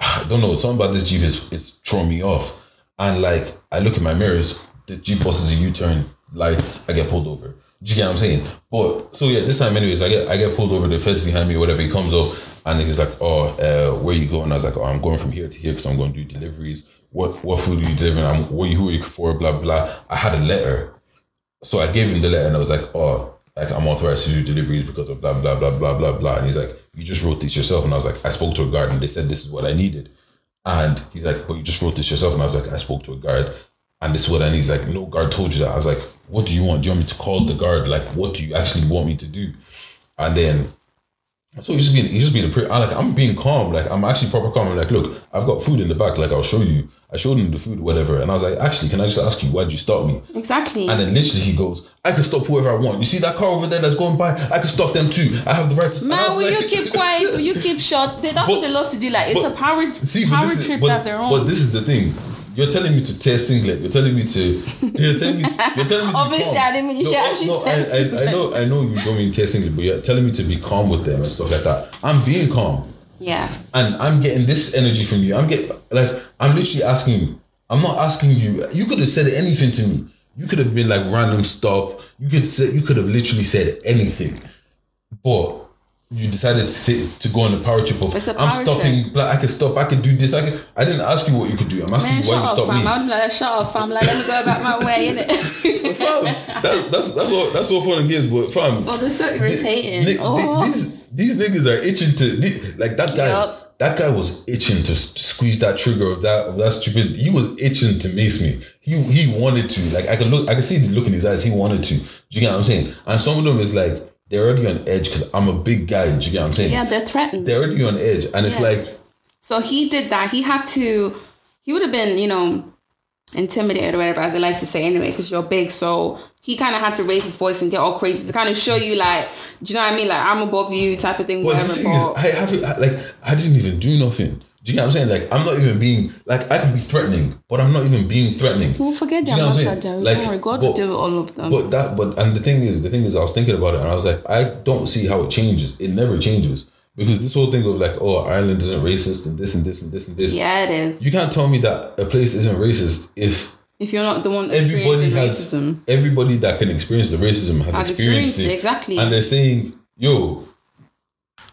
ah, I don't know, something about this Jeep is, is throwing me off. And like I look in my mirrors, the Jeep busts a U-turn, lights, I get pulled over. You get what I'm saying? But so yeah, this time anyways, I get I get pulled over, the feds behind me, whatever, he comes up and he's like, Oh, uh, where you going? I was like, Oh, I'm going from here to here because I'm going to do deliveries. What what food are you delivering? I'm what you who are you for? Blah blah. I had a letter. So I gave him the letter and I was like, oh, like I'm authorized to do deliveries because of blah blah blah blah blah blah. And he's like, you just wrote this yourself. And I was like, I spoke to a guard and they said this is what I needed. And he's like, but you just wrote this yourself. And I was like, I spoke to a guard and this is what I need. He's like, no guard told you that. I was like, what do you want? Do you want me to call the guard? Like, what do you actually want me to do? And then so he's just being he's just being a pretty I like I'm being calm like I'm actually proper calm I'm like look I've got food in the back like I'll show you I showed him the food whatever and I was like actually can I just ask you why'd you stop me Exactly. and then literally he goes, I can stop whoever I want. You see that car over there that's going by? I can stop them too. I have the right to. Man, will like- you keep quiet? Will you keep short? They- That's But- what they love to do. Like it's but- a power See, power is, trip but, that they're on. but this is the thing. You're telling me to tear singlet. You're telling me to. You're telling me. To, you're telling me to. Obviously. I didn't mean you should actually no, tear I, I, I know. I know you don't mean tear singlet, but you're telling me to be calm with them and stuff like that. I'm being calm yeah. and I'm getting this energy from you. I'm getting like I'm literally asking you. I'm not asking you. You could have said anything to me. You could have been like random stop. You could say you could have literally said anything, but you decided to sit to go on the power trip of a I'm stopping. Like I can stop. I can do this. I can. I didn't ask you what you could do. I'm asking Man, you why you stop me. I'm like, shut up, fam. Like, let me go about my way, innit? That, that's that's all. That's all fun and games. But fam, oh, this is so irritating. Ni- oh. these these niggas are itching to the- like that guy. Yup. That guy was itching to squeeze that trigger of that of that stupid. He was itching to mace me. He he wanted to. Like I could look. I could see the look in his eyes. He wanted to. Do you get what I'm saying? And some of them is like they're already on edge because I'm a big guy. Do you get what I'm saying? yeah, they're threatened. They're already on edge, and it's like So he did that. He had to. He would have been, you know, intimidated or whatever, as they like to say anyway, because you're big. So he kind of had to raise his voice and get all crazy to kind of show you, like, do you know what I mean? Like I'm above you, type of thing. But whatever. the thing is, I haven't like I didn't even do nothing. Do you know what I'm saying? Like I'm not even being like I can be threatening, but I'm not even being threatening. We'll forget Do you them know what I'm saying? there. Don't oh God but- deal all of them. But that, but and the thing is, the thing is, I was thinking about it, and I was like, I don't see how it changes. It never changes. because this whole thing of like, oh, Ireland isn't racist and this and this and this and this. Yeah, it is. You can't tell me that a place isn't racist if if you're not the one everybody has racism. everybody that can experience the racism has, Has experienced, experienced it, it exactly. and they're saying, "Yo,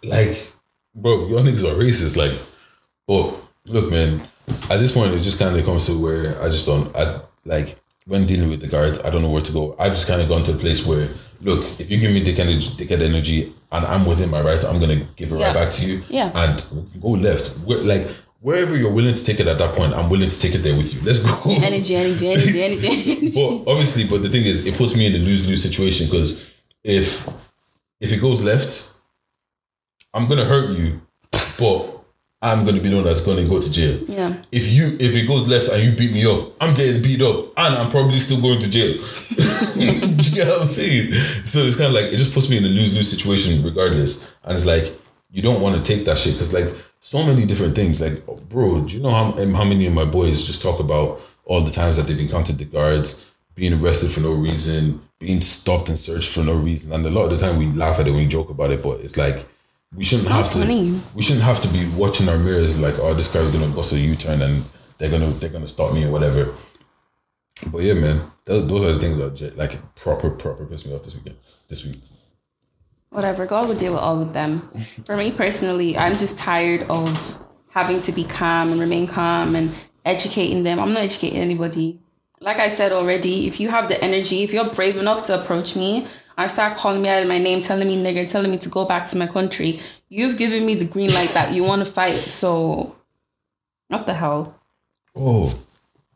like, bro, your niggas are racist." Like, but look, man, at this point, it just kind of comes to where I just don't. I like when dealing with the guards, I don't know where to go. I've just kind of gone to a place where, look, if you give me dick energy, dickhead energy, and I'm within my rights, I'm gonna give it Yeah. right back to you. Yeah. and go left. Where, like. Wherever you're willing to take it at that point, I'm willing to take it there with you. Let's go. Energy, energy, energy, energy, energy. But obviously, but the thing is, it puts me in a lose lose situation because if if it goes left, I'm gonna hurt you, but I'm gonna be the one that's gonna go to jail. Yeah. If you if it goes left and you beat me up, I'm getting beat up and I'm probably still going to jail. Do you get what I'm saying? So it's kind of like it just puts me in a lose lose situation regardless. And it's like you don't want to take that shit because like so many different things. Like, bro, do you know how um, how many of my boys just talk about all the times that they've encountered the guards, being arrested for no reason, being stopped and searched for no reason, and a lot of the time we laugh at it we joke about it, but it's like we shouldn't have to. funny. We shouldn't have to be watching our mirrors like, oh, this guy's gonna bust a U turn and they're gonna they're gonna stop me or whatever. But yeah, man, those, those are the things that like proper proper piss me off this weekend. This week. Whatever, God will deal with all of them. For me personally, I'm just tired of having to be calm and remain calm and educating them. I'm not educating anybody. Like I said already, if you have the energy, if you're brave enough to approach me and start calling me out of my name, telling me nigger, telling me to go back to my country, you've given me the green light that you want to fight. So, what the hell? Oh,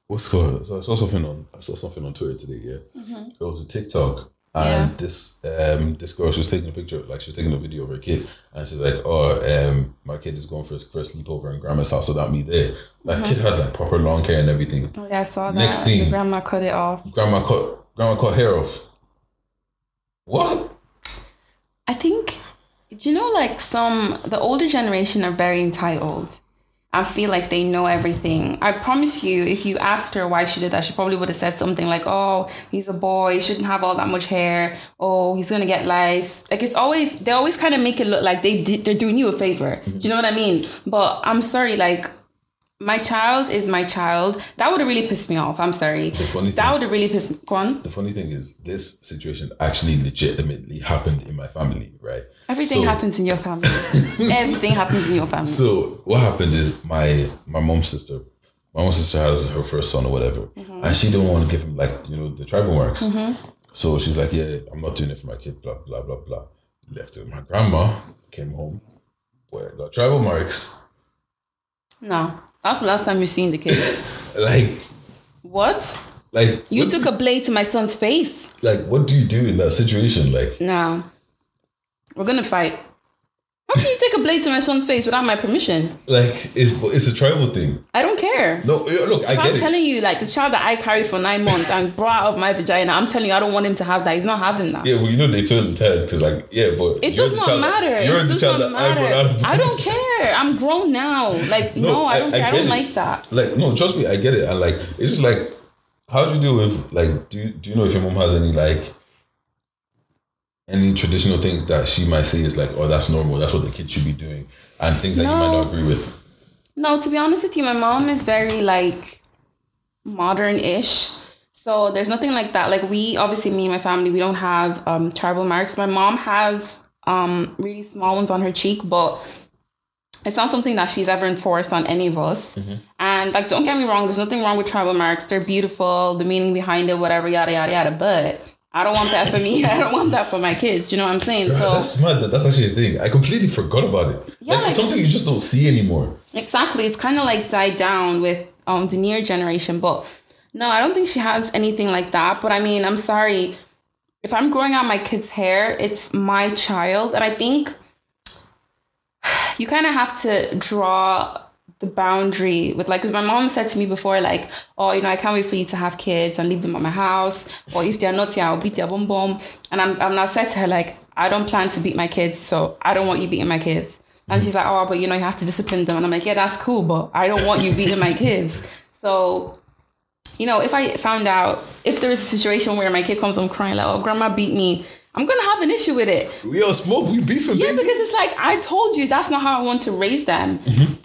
what's called? So I saw something on I saw something on Twitter today. Yeah, it was a TikTok, and Yeah. this um this girl she was taking a picture, like she was taking a video of her kid, and she's like, "Oh, um, my kid is going for his first sleepover in grandma's house without me there." Like kid had like proper long hair and everything. Oh, yeah, I saw that. Next scene. Grandma cut it off. Grandma cut grandma cut hair off. What? I think, do you know, like some, the older generation are very entitled. I feel like they know everything. I promise you, if you asked her why she did that, she probably would have said something like, oh, he's a boy, he shouldn't have all that much hair. Oh, he's to get lice. Like, it's always, they always kind of make it look like they did, they're doing you a favor. Do you know what I mean? But I'm sorry, like, my child is my child. That would have really pissed me off. I'm sorry. The funny That would have really pissed me. Go on. The funny thing is, this situation actually legitimately happened in my family, right? Everything So- happens in your family. Everything happens in your family. So what happened is my my mom's sister, my mom's sister has her first son or whatever, Mm-hmm. and she didn't want to give him like you know the tribal marks. So she's like, yeah, I'm not doing it for my kid. Blah blah blah blah. Left it. with My grandma came home, boy, I got tribal marks. No, that's the last time you seen the kid. Like what? like You took a blade to my son's face. like what do you do in that situation? Like No, we're gonna fight. How can you take a blade to my son's face without my permission? like it's it's a tribal thing. I don't care. No, yeah, look, I get I'm it. telling you, like the child that I carried for nine months and brought out of my vagina, I'm telling you, I don't want him to have that. He's not having that. yeah, well, you know they feel entitled because, like, yeah, but It does not that- matter. You're It the does child not that I brought matter. out of I don't care. I'm grown now. Like, no, I don't care. I, don't it. like that. Like, no, trust me, I get it. And like, it's just like, how do you deal with like, do you, do you know if your mom has any like, any traditional things that she might say is like, oh, that's normal, that's what the kid should be doing, and things that you might not agree with. No, to be honest with you, my mom is very like modern-ish. So there's nothing like that. Like we obviously me and my family, we don't have um tribal marks. My mom has um really small ones on her cheek, but it's not something that she's ever enforced on any of us. And like don't get me wrong, there's nothing wrong with tribal marks. They're beautiful, the meaning behind it, whatever, yada yada yada. But I don't want that for me. I don't want that for my kids. You know what I'm saying? So that's mad. That, that's actually a thing. I completely forgot about it. Yeah, like, like- something you just don't see anymore. Exactly. It's kind of like died down with um the near generation. But no, I don't think she has anything like that. But I mean, I'm sorry. If I'm growing out my kid's hair, it's my child. And I think you kind of have to draw the boundary with like, because my mom said to me before, like, oh, you know, I can't wait for you to have kids and leave them at my house. Or if they're not here, I'll beat their bum bum. And I'm, I'm now said to her, like, I don't plan to beat my kids. So I don't want you beating my kids. And she's like, oh, but you know, you have to discipline them. And I'm like, yeah, that's cool, but I don't want you beating my kids. So, you know, if I found out, if there is a situation where my kid comes home crying, like, oh, grandma beat me, I'm gonna have an issue with it. We all smoke. We beefing. Yeah, baby. because it's like I told you that's not how I want to raise them.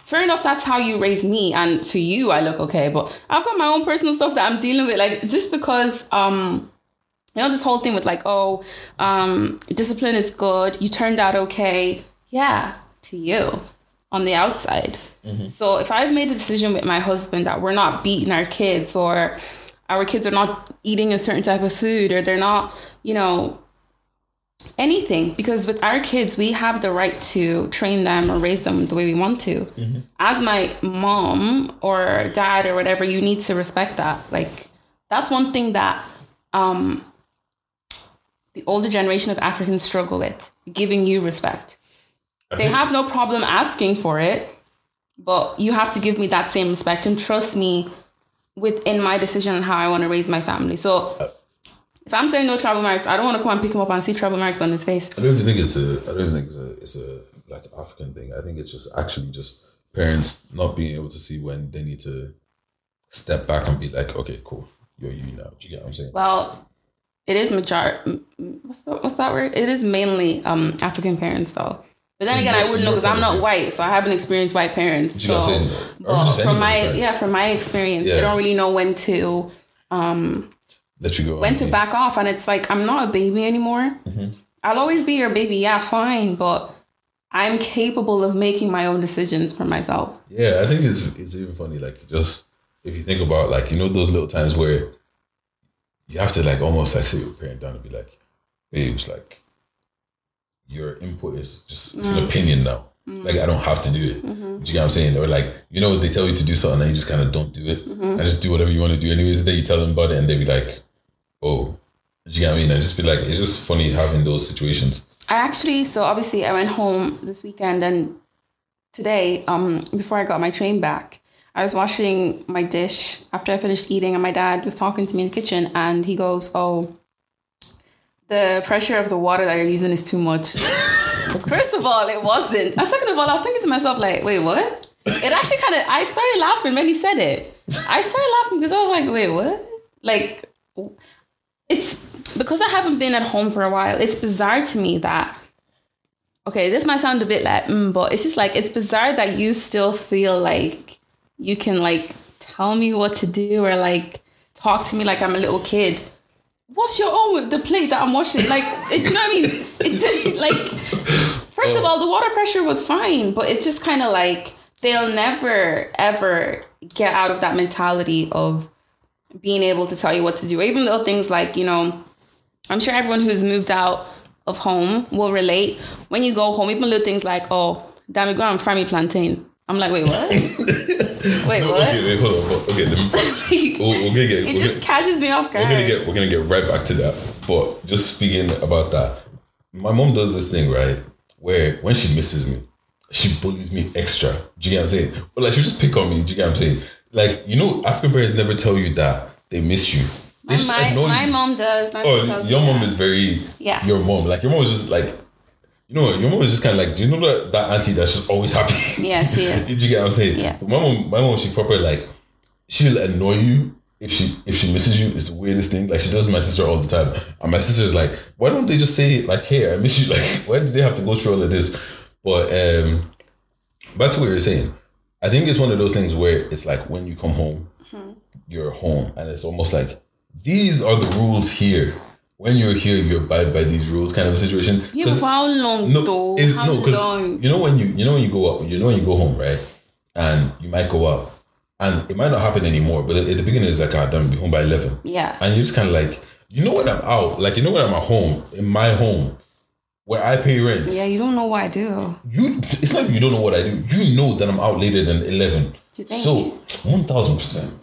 Fair enough, that's how you raise me, and to you I look okay. But I've got my own personal stuff that I'm dealing with. Like just because um you know this whole thing with like oh um discipline is good, you turned out okay. Yeah, to you on the outside. So if I've made a decision with my husband that we're not beating our kids or our kids are not eating a certain type of food or they're not, you know, anything because with our kids we have the right to train them or raise them the way we want to. As my mom or dad or whatever you need to respect that. Like that's one thing that um the older generation of africans struggle with giving you respect. They have no problem asking for it but you have to give me that same respect and trust me within my decision on how i want to raise my family. So if I'm saying no tribal marks, I don't want to come and pick him up and see tribal marks on his face. I don't even think it's a. I don't even think it's a. It's a like African thing. I think it's just actually just parents not being able to see when they need to step back and be like, okay, cool, you're you now. Do you get what I'm saying? Well, it is major. What's the, what's that word? It is mainly um African parents though. But then again, I wouldn't know because I'm not white, so I haven't experienced white parents. Do you know So, what I'm saying? But from my parents. yeah, from my experience, Yeah. they don't really know when to Let you go. when to back off, and it's like I'm not a baby anymore. Mm-hmm. I'll always be your baby, yeah, fine, but I'm capable of making my own decisions for myself. Yeah, I think it's it's even funny. Like just if you think about like you know those little times where you have to like almost like sit your parent down and be like, babes, like your input is just it's an mm. opinion now. Mm. Like I don't have to do it. Mm-hmm. Do you get what I'm saying? Or like you know what they tell you to do something and you just kind of don't do it. Mm-hmm. And just do whatever you want to do. Anyways, then you tell them about it and they be like, oh, do you get what I mean? I just be like, it's just funny having those situations. I actually, so obviously, I went home this weekend, and today, um, before I got my train back, I was washing my dish after I finished eating, and my dad was talking to me in the kitchen, and he goes, "Oh, the pressure of the water that you're using is too much." First of all, it wasn't. And second of all, I was thinking to myself, like, wait, what? It actually kind of. I started laughing when he said it. I started laughing because I was like, wait, what? Like, it's because I haven't been at home for a while. It's bizarre to me that okay, this might sound a bit like, mm, but it's just like it's bizarre that you still feel like you can like tell me what to do or like talk to me like I'm a little kid. What's your own with the plate that I'm washing? Like, it, you know what I mean? It, like, first of all, the water pressure was fine, but it's just kind of like they'll never ever get out of that mentality of being able to tell you what to do. Even little things like, you know, I'm sure everyone who's moved out of home will relate. When you go home, even little things like, oh, damn, go and fry me plantain. I'm like, wait, what? wait, what? Okay, wait, hold on. hold- Okay, let me, we're, we're gonna get. it just gonna- catches me off guard. we're gonna get we're gonna get right back to that. But just speaking about that, my mom does this thing right where when she misses me, she bullies me extra. Do you get what I'm saying? But like she'll just pick on me. Do you get what I'm saying? Like you know, African parents never tell you that they miss you. They my annoy my you. mom does. My Oh, mom your mom that. is very Yeah. Your mom, like your mom is just like, you know, your mom is just kind of like, do you know that that auntie that's just always happy? Yeah, she is. Did you get what I'm saying? Yeah. But my mom, my mom, she proper like, she'll annoy you if she if she misses you. It's the weirdest thing. Like she does my sister all the time, and my sister's like, why don't they just say like, hey, I miss you? Like, why do they have to go through all of this? But um, back to what you're saying. I think it's one of those things where it's like when you come home, Mm-hmm. you're home, and it's almost like these are the rules here. When you're here, you abide by these rules, kind of a situation. Yeah, for how long no, though? it's, how no, long? you know when you you know when you go out, you know when you go home, right? And you might go out, and it might not happen anymore. But at the beginning, it's like, God, damn, be home by eleven, Yeah. and you're just kind of like, you know, when I'm out, like you know when I'm at home in my home, where I pay rent. Yeah, you don't know what I do. You, it's not like you don't know what I do. You know that I'm out later than eleven. Do you think? So one thousand percent.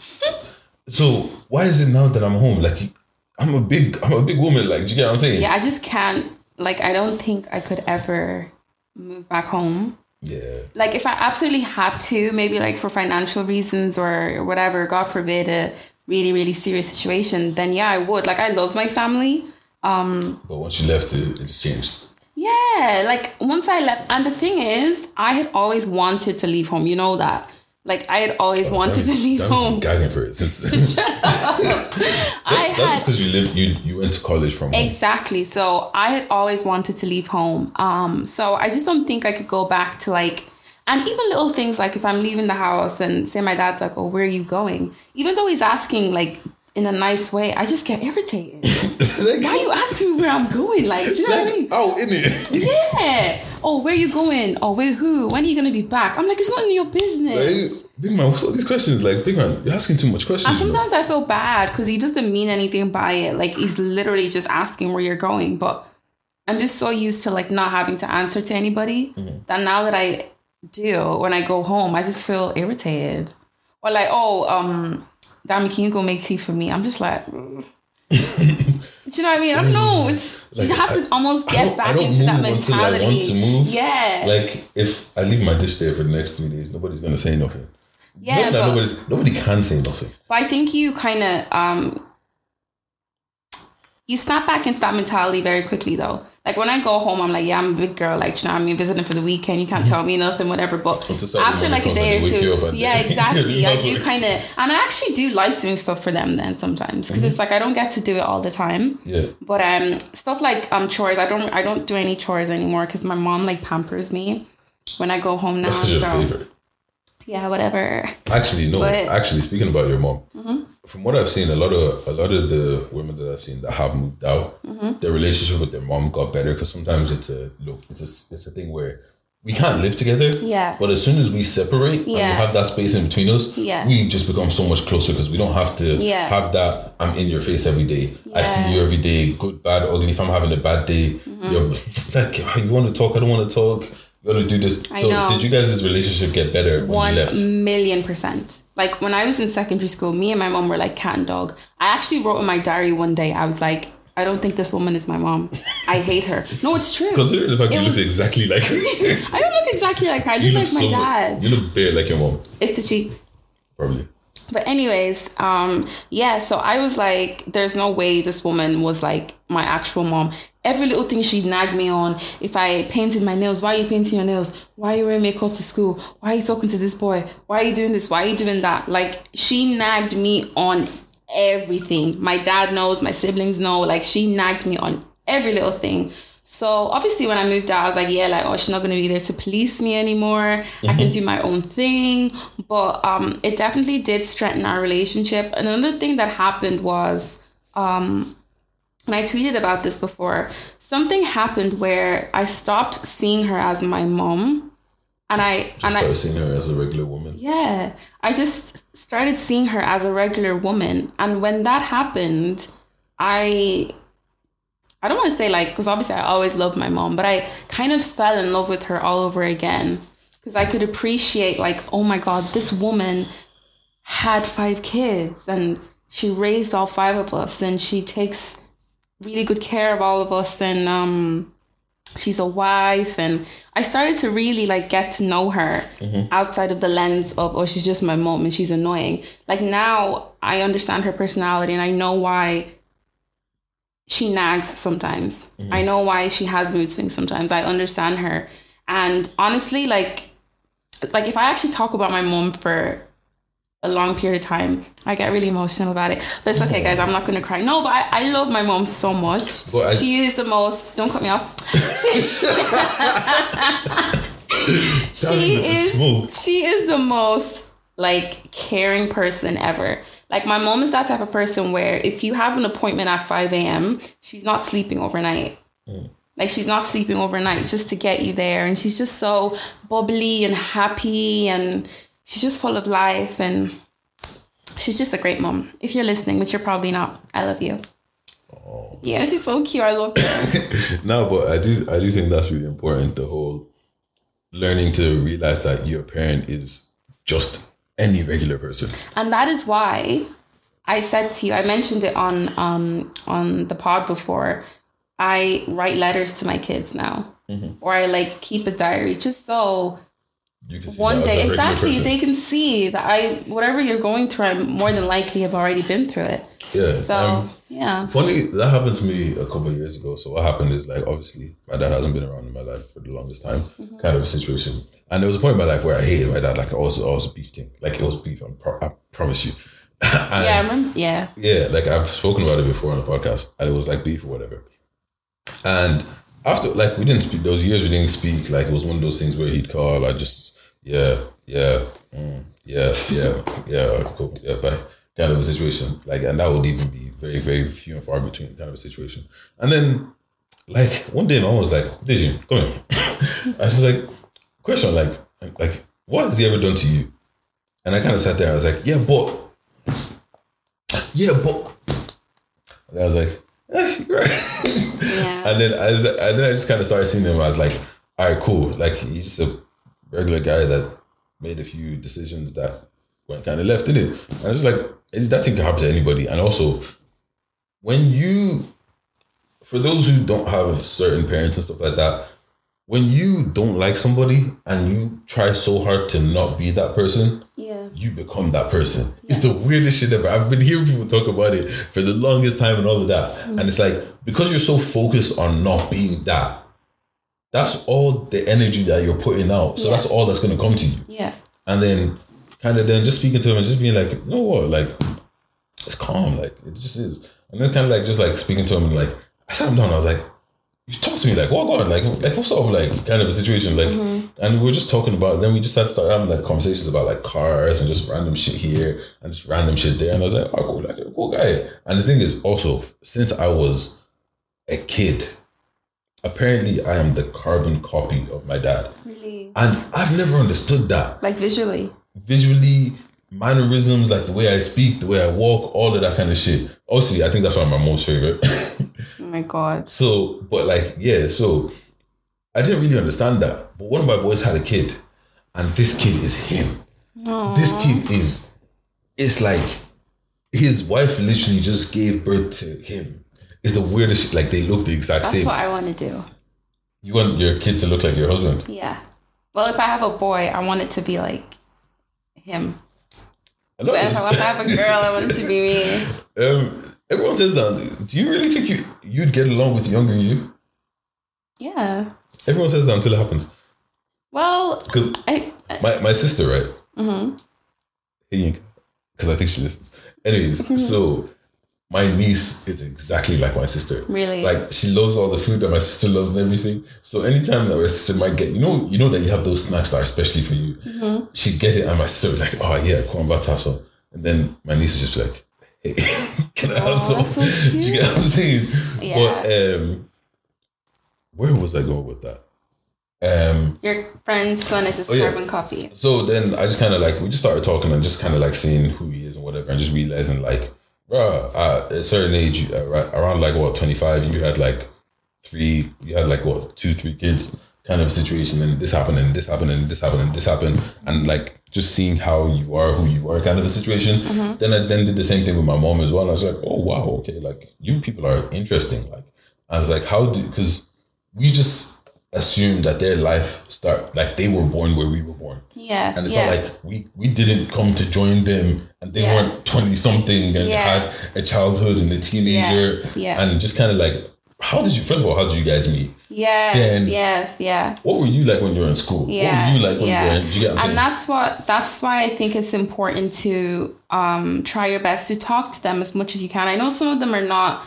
So why is it now that I'm home? Like I'm a big, I'm a big woman. Like, do you get what I'm saying? Yeah, I just can't. Like, I don't think I could ever move back home. Yeah. like if I absolutely had to, maybe like for financial reasons or whatever, God forbid, a really really serious situation, then yeah, I would. Like I love my family. Um, but once you left, it, it just changed. Yeah, like once I left, and the thing is, I had always wanted to leave home. You know that. Like I had always wanted to leave was home. gagging for it since. that's I that's had just because you live you you went to college from home. Exactly. So I had always wanted to leave home. Um, so I just don't think I could go back to like, and even little things like if I'm leaving the house and say my dad's like, "Oh, where are you going?" Even though he's asking like in a nice way, I just get irritated. like, Why are you asking me where I'm going? Like, do you know what I mean? oh, in it. Yeah. Oh, where are you going? Oh, with who? When are you gonna be back? I'm like, it's not in your business. Like, big man, what's all these questions? Like, big man, you're asking too much questions. And sometimes I feel bad because he doesn't mean anything by it. Like he's literally just asking where you're going. But I'm just so used to like not having to answer to anybody that now that I do, when I go home, I just feel irritated. Or like, oh, um, Dami, can you go make tea for me? I'm just like, mm. do you know what I mean? I don't know. It's Like, you have to I- almost get back into that until I want mentality. to move. Yeah, Like, if I leave my dish there for the next three days, nobody's gonna say nothing. yeah, but, nobody can say nothing. but I think you kind of um you snap back into that mentality very quickly though. Like when I go home, I'm like, yeah, I'm a big girl. Like, you know, what I mean, visiting for the weekend. You can't tell me nothing, whatever. But after like a day or and they wake you up two, yeah, exactly. I do kind of, and I actually do like doing stuff for them then sometimes because it's like I don't get to do it all the time. Yeah. But um, stuff like um chores, I don't, I don't do any chores anymore because my mom like pampers me when I go home now. That's So favorite. Yeah, whatever. Actually, no. But- Mm-hmm. actually, speaking about your mom, from what I've seen, a lot of a lot of the women that I've seen that have moved out, Mm-hmm. their relationship with their mom got better because sometimes it's a look, it's a it's a thing where we can't live together. Yeah. But as soon as we separate and we Yeah. have that space in between us, Yeah. we just become so much closer because we don't have to Yeah. have that. I'm in your face every day. I see you every day. Good, bad, ugly. If I'm having a bad day, Mm-hmm. you're like, you want to talk? I don't want to talk. To do this. I so know. did you guys' relationship get better when One you left? million percent. Like when I was in secondary school, me and my mom were like cat and dog. I actually wrote in my diary one day, I was like, I don't think this woman is my mom. I hate her. No, it's true. Considering the fact It you was- look exactly like her. I don't look exactly like her. I you look look like my so dad. you look bare like your mom, It's the cheeks. probably. But anyways, um, yeah, so I was like, there's no way this woman was like my actual mom. Every little thing she nagged me on. If I painted my nails, why are you painting your nails? Why are you wearing makeup to school? Why are you talking to this boy? Why are you doing this? Why are you doing that? Like she nagged me on everything. My dad knows, my siblings know, like she nagged me on every little thing. So obviously when I moved out, I was like, yeah, like, oh, she's not gonna be there to police me anymore. I can do my own thing. But um it definitely did strengthen our relationship. Another thing that happened was um and I tweeted about this before, something happened where I stopped seeing her as my mom. And I Just and I started seeing her as a regular woman. yeah, I just started seeing her as a regular woman, and when that happened, I I don't want to say like because obviously I always loved my mom, but I kind of fell in love with her all over again. Because I could appreciate like oh my god, this woman had five kids and she raised all five of us and she takes really good care of all of us and um she's a wife and i started to really like get to know her outside of the lens of oh she's just my mom and she's annoying. Like now i understand her personality and i know why she nags sometimes. Mm-hmm. I know why she has mood swings sometimes. I understand her. And honestly like like if i actually talk about my mom for a long period of time i get really emotional about it. But it's okay guys. I'm not gonna cry. No but i, I love my mom so much. I- she is the most don't cut me off. She the is smoke. she is the most like caring person ever. Like my mom is that type of person where if you have an appointment at 5 a.m she's not sleeping overnight. Mm. Like she's not sleeping overnight just to get you there and she's just so bubbly and happy and she's just full of life and she's just a great mom. If you're listening which you're probably not i love you. Oh. Yeah she's so cute. I love her. No, but I do I do think that's really important. The whole learning to realize that your parent is just any regular person. and that is why I said to you, I mentioned it on um on the pod before. I write letters to my kids now, or I like keep a diary just so you can see one that as a day exactly they can see that I whatever you're going through, I more than likely have already been through it. yeah. So um, yeah, Funny that happened to me a couple of years ago. So what happened is like obviously my dad hasn't been around in my life for the longest time, Mm-hmm. kind of a situation. And there was a point in my life where I hated my dad. Like I was always a beef thing. Like it was beef. I'm pro- I promise you. And, yeah, I remember. Yeah, yeah, like I've spoken about it before on the podcast, and it was like beef or whatever. And after, like, we didn't speak. Those years we didn't speak. Like it was one of those things where he'd call. I just, yeah, yeah, mm, yeah, yeah, yeah, cool, yeah, bye. Kind of a situation. Like, and that would even be very, very few and far between. Kind of a situation. And then, like one day, my mom was like, "Did you come here?" I was like, "Question, like, like, what has he ever done to you?" And I kind of sat there. I was like, "Yeah, but." yeah, but and I was like, eh, right. yeah, and then I was, and then I just kind of started seeing him. I was like, all right, cool. Like he's just a regular guy that made a few decisions that went kind of left in it. And it's like, that thing can happen to anybody. And also, when you, for those who don't have certain parents and stuff like that, when you don't like somebody and you try so hard to not be that person, yeah, you become that person. It's the weirdest shit ever. I've been hearing people talk about it for the longest time and all of that. And mm. it's like, because you're so focused on not being that, that's all the energy that you're putting out. So Yeah. that's all that's going to come to you. yeah, And then kind of then just speaking to him and just being like, you know what? Like, it's calm. Like, it just is. And then kind of like, just like speaking to him and like, I sat him down. I was like, you talk to me like, what God? Like, like what's up? Like, kind of a situation. Like, mm-hmm. and we were just talking about. Then we just had to start having like conversations about like cars and just random shit here and just random shit there. And I was like, oh, cool, like a cool guy. And the thing is, also, since I was a kid, apparently I am the carbon copy of my dad, really, and I've never understood that like visually. visually, mannerisms, like the way I speak, the way I walk, all of that kind of shit. Obviously, I think that's one of my most favorite. Oh my god, so, but like, yeah, so I didn't really understand that. But one of my boys had a kid, and this kid is him. This kid is, it's like his wife literally just gave birth to him. It's the weirdest shit. Like they look the exact that's same. That's what I want to do. you want your kid to look like your husband. Yeah. Well, if I have a boy, I want it to be like him. I But if. I, if I have a girl, I want it to be me. Um, everyone says that. Do you really think you you'd get along with younger you? Yeah. Everyone says that until it happens. Well, Because I, my, my sister, right? mm-hmm. Because I think she listens. Anyways, so my niece is exactly like my sister. Really? Like she loves all the food that my sister loves and everything. So anytime that my sister might get, you know, you know that you have those snacks that are especially for you. Mm-hmm. She'd get it, and my sister would be like, "Oh yeah, come on, about to have some." And then my niece would just be like, "Hey, can I have Aw, some?" so Do you get what I'm saying? Yeah. But um, where was I going with that? Um, Your friend's son is his Oh, yeah. carbon copy. so then I just kind of like we just started talking and just kind of like seeing who he is and whatever, and just realizing like, bro, at a certain age, uh, around like what twenty five, you had like three, you had like what two, three kids, kind of a situation, and this happened, and this happened, and this happened, and this happened, and like just seeing how you are, who you are, kind of a situation. Then I then did the same thing with my mom as well. I was like, oh wow, okay, like you people are interesting. Like I was like, how do because we just assumed that their life start like they were born where we were born. Yeah. And it's yeah. not like we we didn't come to join them and they Yeah. weren't 20 something and Yeah. had a childhood and a teenager. Yeah. And just kind of like, how did you, first of all, how did you guys meet? yes. then- yes. Yeah. What were you like when you were in school? Yeah, What were you like when yeah. you were in, you and saying? that's what that's why I think it's important to um, try your best to talk to them as much as you can. I know some of them are not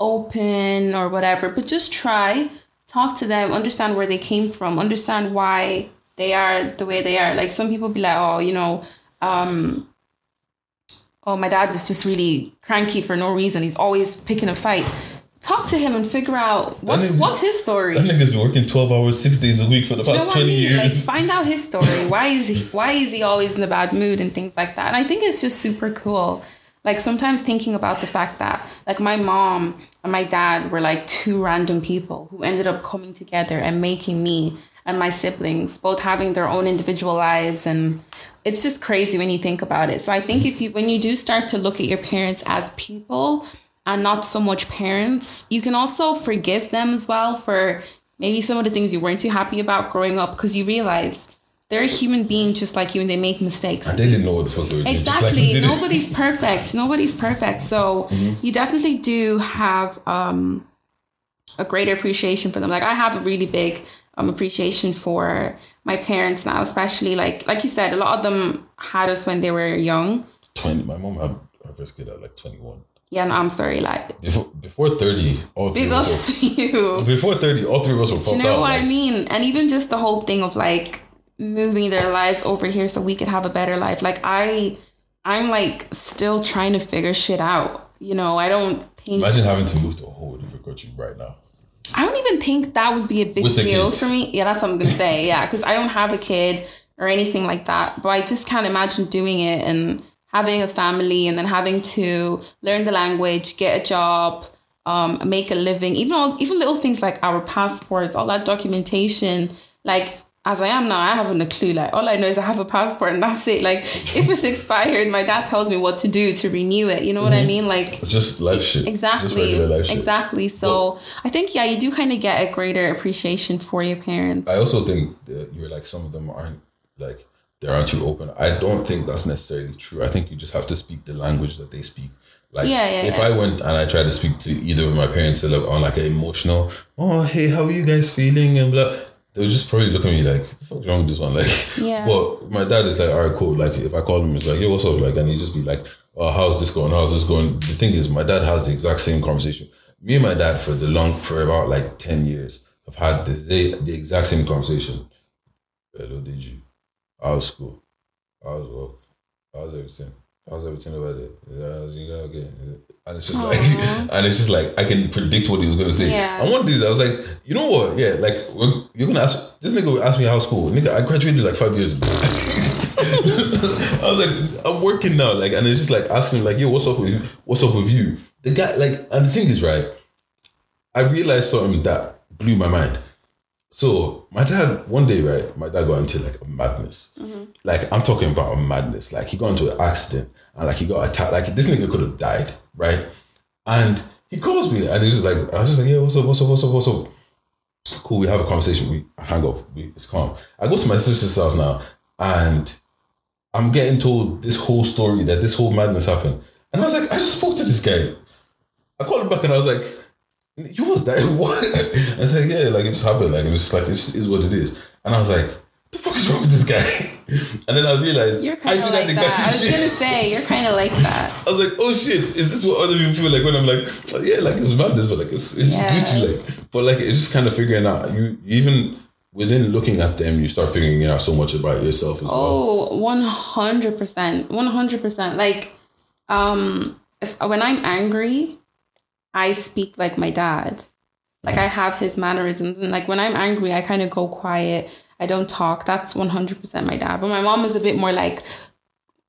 open or whatever, but just try talk to them, understand where they came from, understand why they are the way they are. Like some people be like, oh, you know, um, oh, my dad is just really cranky for no reason. He's always picking a fight. Talk to him and figure out what's nigga- what's his story. That nigga's been working 12 hours, six days a week for the Do past what I 20 mean? Like, years. find out his story. Why is he why is he always in a bad mood and things like that? And I think it's just super cool. Like sometimes thinking about the fact that like my mom and my dad were like two random people who ended up coming together and making me and my siblings both having their own individual lives and it's just crazy when you think about it. So I think if you when you do start to look at your parents as people and not so much parents, you can also forgive them as well for maybe some of the things you weren't too happy about growing up because you realize they're a human being just like you and they make mistakes. And they didn't know what the fuck they were doing. like Exactly. it. Nobody's perfect. Nobody's perfect. So you definitely do have um, a greater appreciation for them. Like I have a really big um, appreciation for my parents now, especially like like you said, a lot of them had us when they were young. 20. My mom had her first kid at like 21. Yeah, no, I'm sorry. Like Before, before 30, all three big of us ups to you. before 30, all three of us were Do you know out. what like, I mean? And even just the whole thing of like moving their lives over here so we could have a better life. Like I I'm like still trying to figure shit out. You know, I don't think Imagine having to move to a whole different country right now. I don't even think that would be a big deal kid. for me. Yeah, that's what I'm gonna say. Yeah, because I don't have a kid or anything like that. But I just can't imagine doing it and having a family and then having to learn the language, get a job, um, make a living, even all even little things like our passports, all that documentation. Like as I am now, I haven't a clue. Like all I know is I have a passport and that's it. Like if it's expired, my dad tells me what to do to renew it. You know what I mhm. mean? Like just life shit. Exactly. life shit. Exactly. So I think yeah, you do kind of get a greater appreciation for your parents. I also think that you're like some of them aren't like they aren't too open. I don't think that's necessarily true. I think you just have to speak the language that they speak. Like Yeah, yeah, if yeah. I went and I tried to speak to either of my parents on like an emotional, oh hey, how are you guys feeling and blah, they would just probably looking at me like, the fuck's wrong with this one? Like Yeah. But my dad is like, all right, cool. Like if I call him, he's like, yo, what's up? Like and he just be like, oh, how's this going? How's this going? The thing is, my dad has the exact same conversation. Me and my dad for the long for about like ten years have had this the, the exact same conversation. Hello, did you? How's school? How's work? How's everything? How's everything over there? Yeah, you got okay. And it's just like, and it's just like I can predict what he was gonna say. Yeah. One of these, I was like, you know what? Yeah, like you're gonna ask this nigga asked me how school. Nigga, I graduated like five years ago. I was like, I'm working now, like, and it's just like asking him, like, yo, what's up with you? What's up with you? The guy, like, and the thing is, right? I realized something that blew my mind. So my dad, one day, right, my dad got into like a madness. Mm-hmm. Like I'm talking about a madness. Like he got into an accident and like he got attacked. Like this nigga could have died, right? And he calls me and he's just like, I was just like, yeah, what's up, what's up, what's up, what's up? Cool, we have a conversation. We hang up. We, it's calm. I go to my sister's house now and I'm getting told this whole story that this whole madness happened. And I was like, I just spoke to this guy. I called him back and I was like, you was that? What? I said, yeah, like it just happened. Like it's just like is what it is. And I was like, the fuck is wrong with this guy? And then I realized You're I kind do of that like exact that. I was same gonna say you're kind of like that. I was like, oh shit, is this what other people feel like when I'm like, oh, yeah, like it's madness, but like it's it's Yeah. Gucci, like, but like it's just kind of figuring out. You even within looking at them, you start figuring out so much about yourself as well. Oh, 100%. 100%. Like, um, when I'm angry, I speak like my dad. Like, I have his mannerisms. And, like, when I'm angry, I kind of go quiet. I don't talk. That's 100% my dad. But my mom is a bit more like,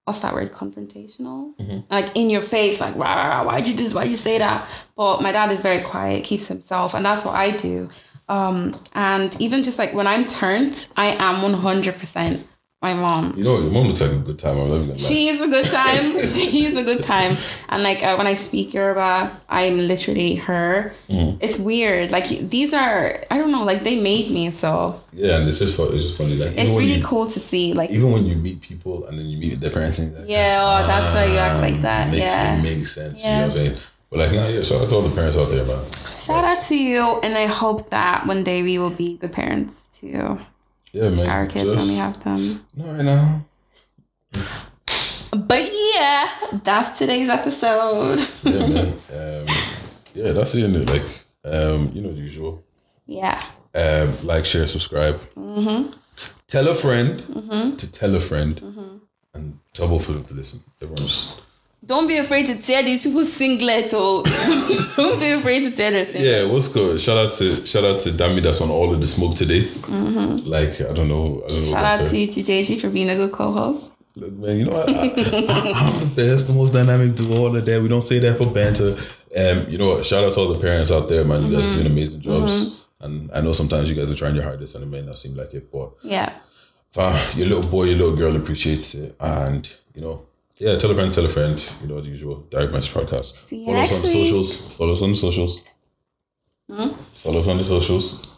what's that word? Confrontational? Like, in your face, like, rah, rah, rah, why'd you do this? Why'd you say that? But my dad is very quiet, keeps himself. And that's what I do. Um, and even just like when I'm turned, I am 100% my mom. You know, your mom looks like a good time. I'm not gonna lie. She's a good time. She's a good time. And like uh, when I speak Yoruba, I'm literally her. Mm-hmm. It's weird. Like these are, I don't know, like they made me. So Yeah, and it's just fun. It's just funny. Like it's really you, cool to see. Like, Even when you meet people and then you meet their parents, and like, yeah, oh, that's why you act like that. Makes, Yeah. it makes sense. Yeah. You know what I'm saying? But like, nah, yeah. Shout out to all the parents out there, man. Shout out to you. And I hope that one day we will be good parents too. Yeah, man. Our kids just, only have them. Not right now. But yeah, that's today's episode. Yeah, man. um, yeah, that's it. Like, um, you know the usual. yeah. Um, like, share, subscribe. Mm-hmm. Tell a friend Mhm. to tell a friend, Mhm. and double for them to listen. Everyone just Don't be afraid to tear these people's singlet. Oh, don't be afraid to tear their singlet. yeah. What's good? Shout out to shout out to Dami that's on all of the smoke today. Like I don't know. I don't. Mm-hmm. Shout what out to to you, to Deji, for being a good co-host. Look, man, you know what? I, I'm the best, the most dynamic duo all of that. We don't say that for banter. Um, you know what? Shout out to all the parents out there, man. You guys Mm-hmm. doing amazing jobs. And I know sometimes you guys are trying your hardest and it may not seem like it, but Yeah. uh, your little boy, your little girl appreciates it. And, you know, yeah, tell a friend, tell a friend. You know, the usual Direct Message Podcast. See Follow us on the week. socials. Follow us on the socials. Follow us on the socials.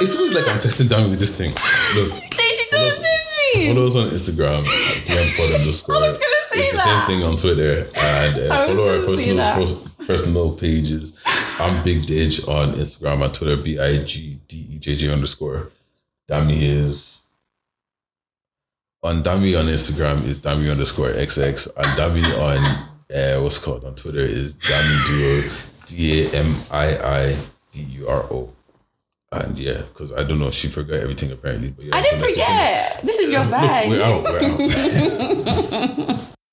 It's always like I'm testing down with this thing. Look. Deji, don't us- me. follow us on Instagram at DMPod underscore. I was gonna say it's the that. same thing on Twitter. And uh, follow our personal pers- personal pages. I'm Big Ditch on Instagram and Twitter, B I G D E J J underscore. Dami is on Dami on Instagram is Dami underscore XX. And Dami on uh, what's called on Twitter is Dami Duo D A M I I D U R O. And yeah, because I don't know, she forgot everything apparently. But yeah, I didn't so next week- forget. This is your bag. We're out. We're out.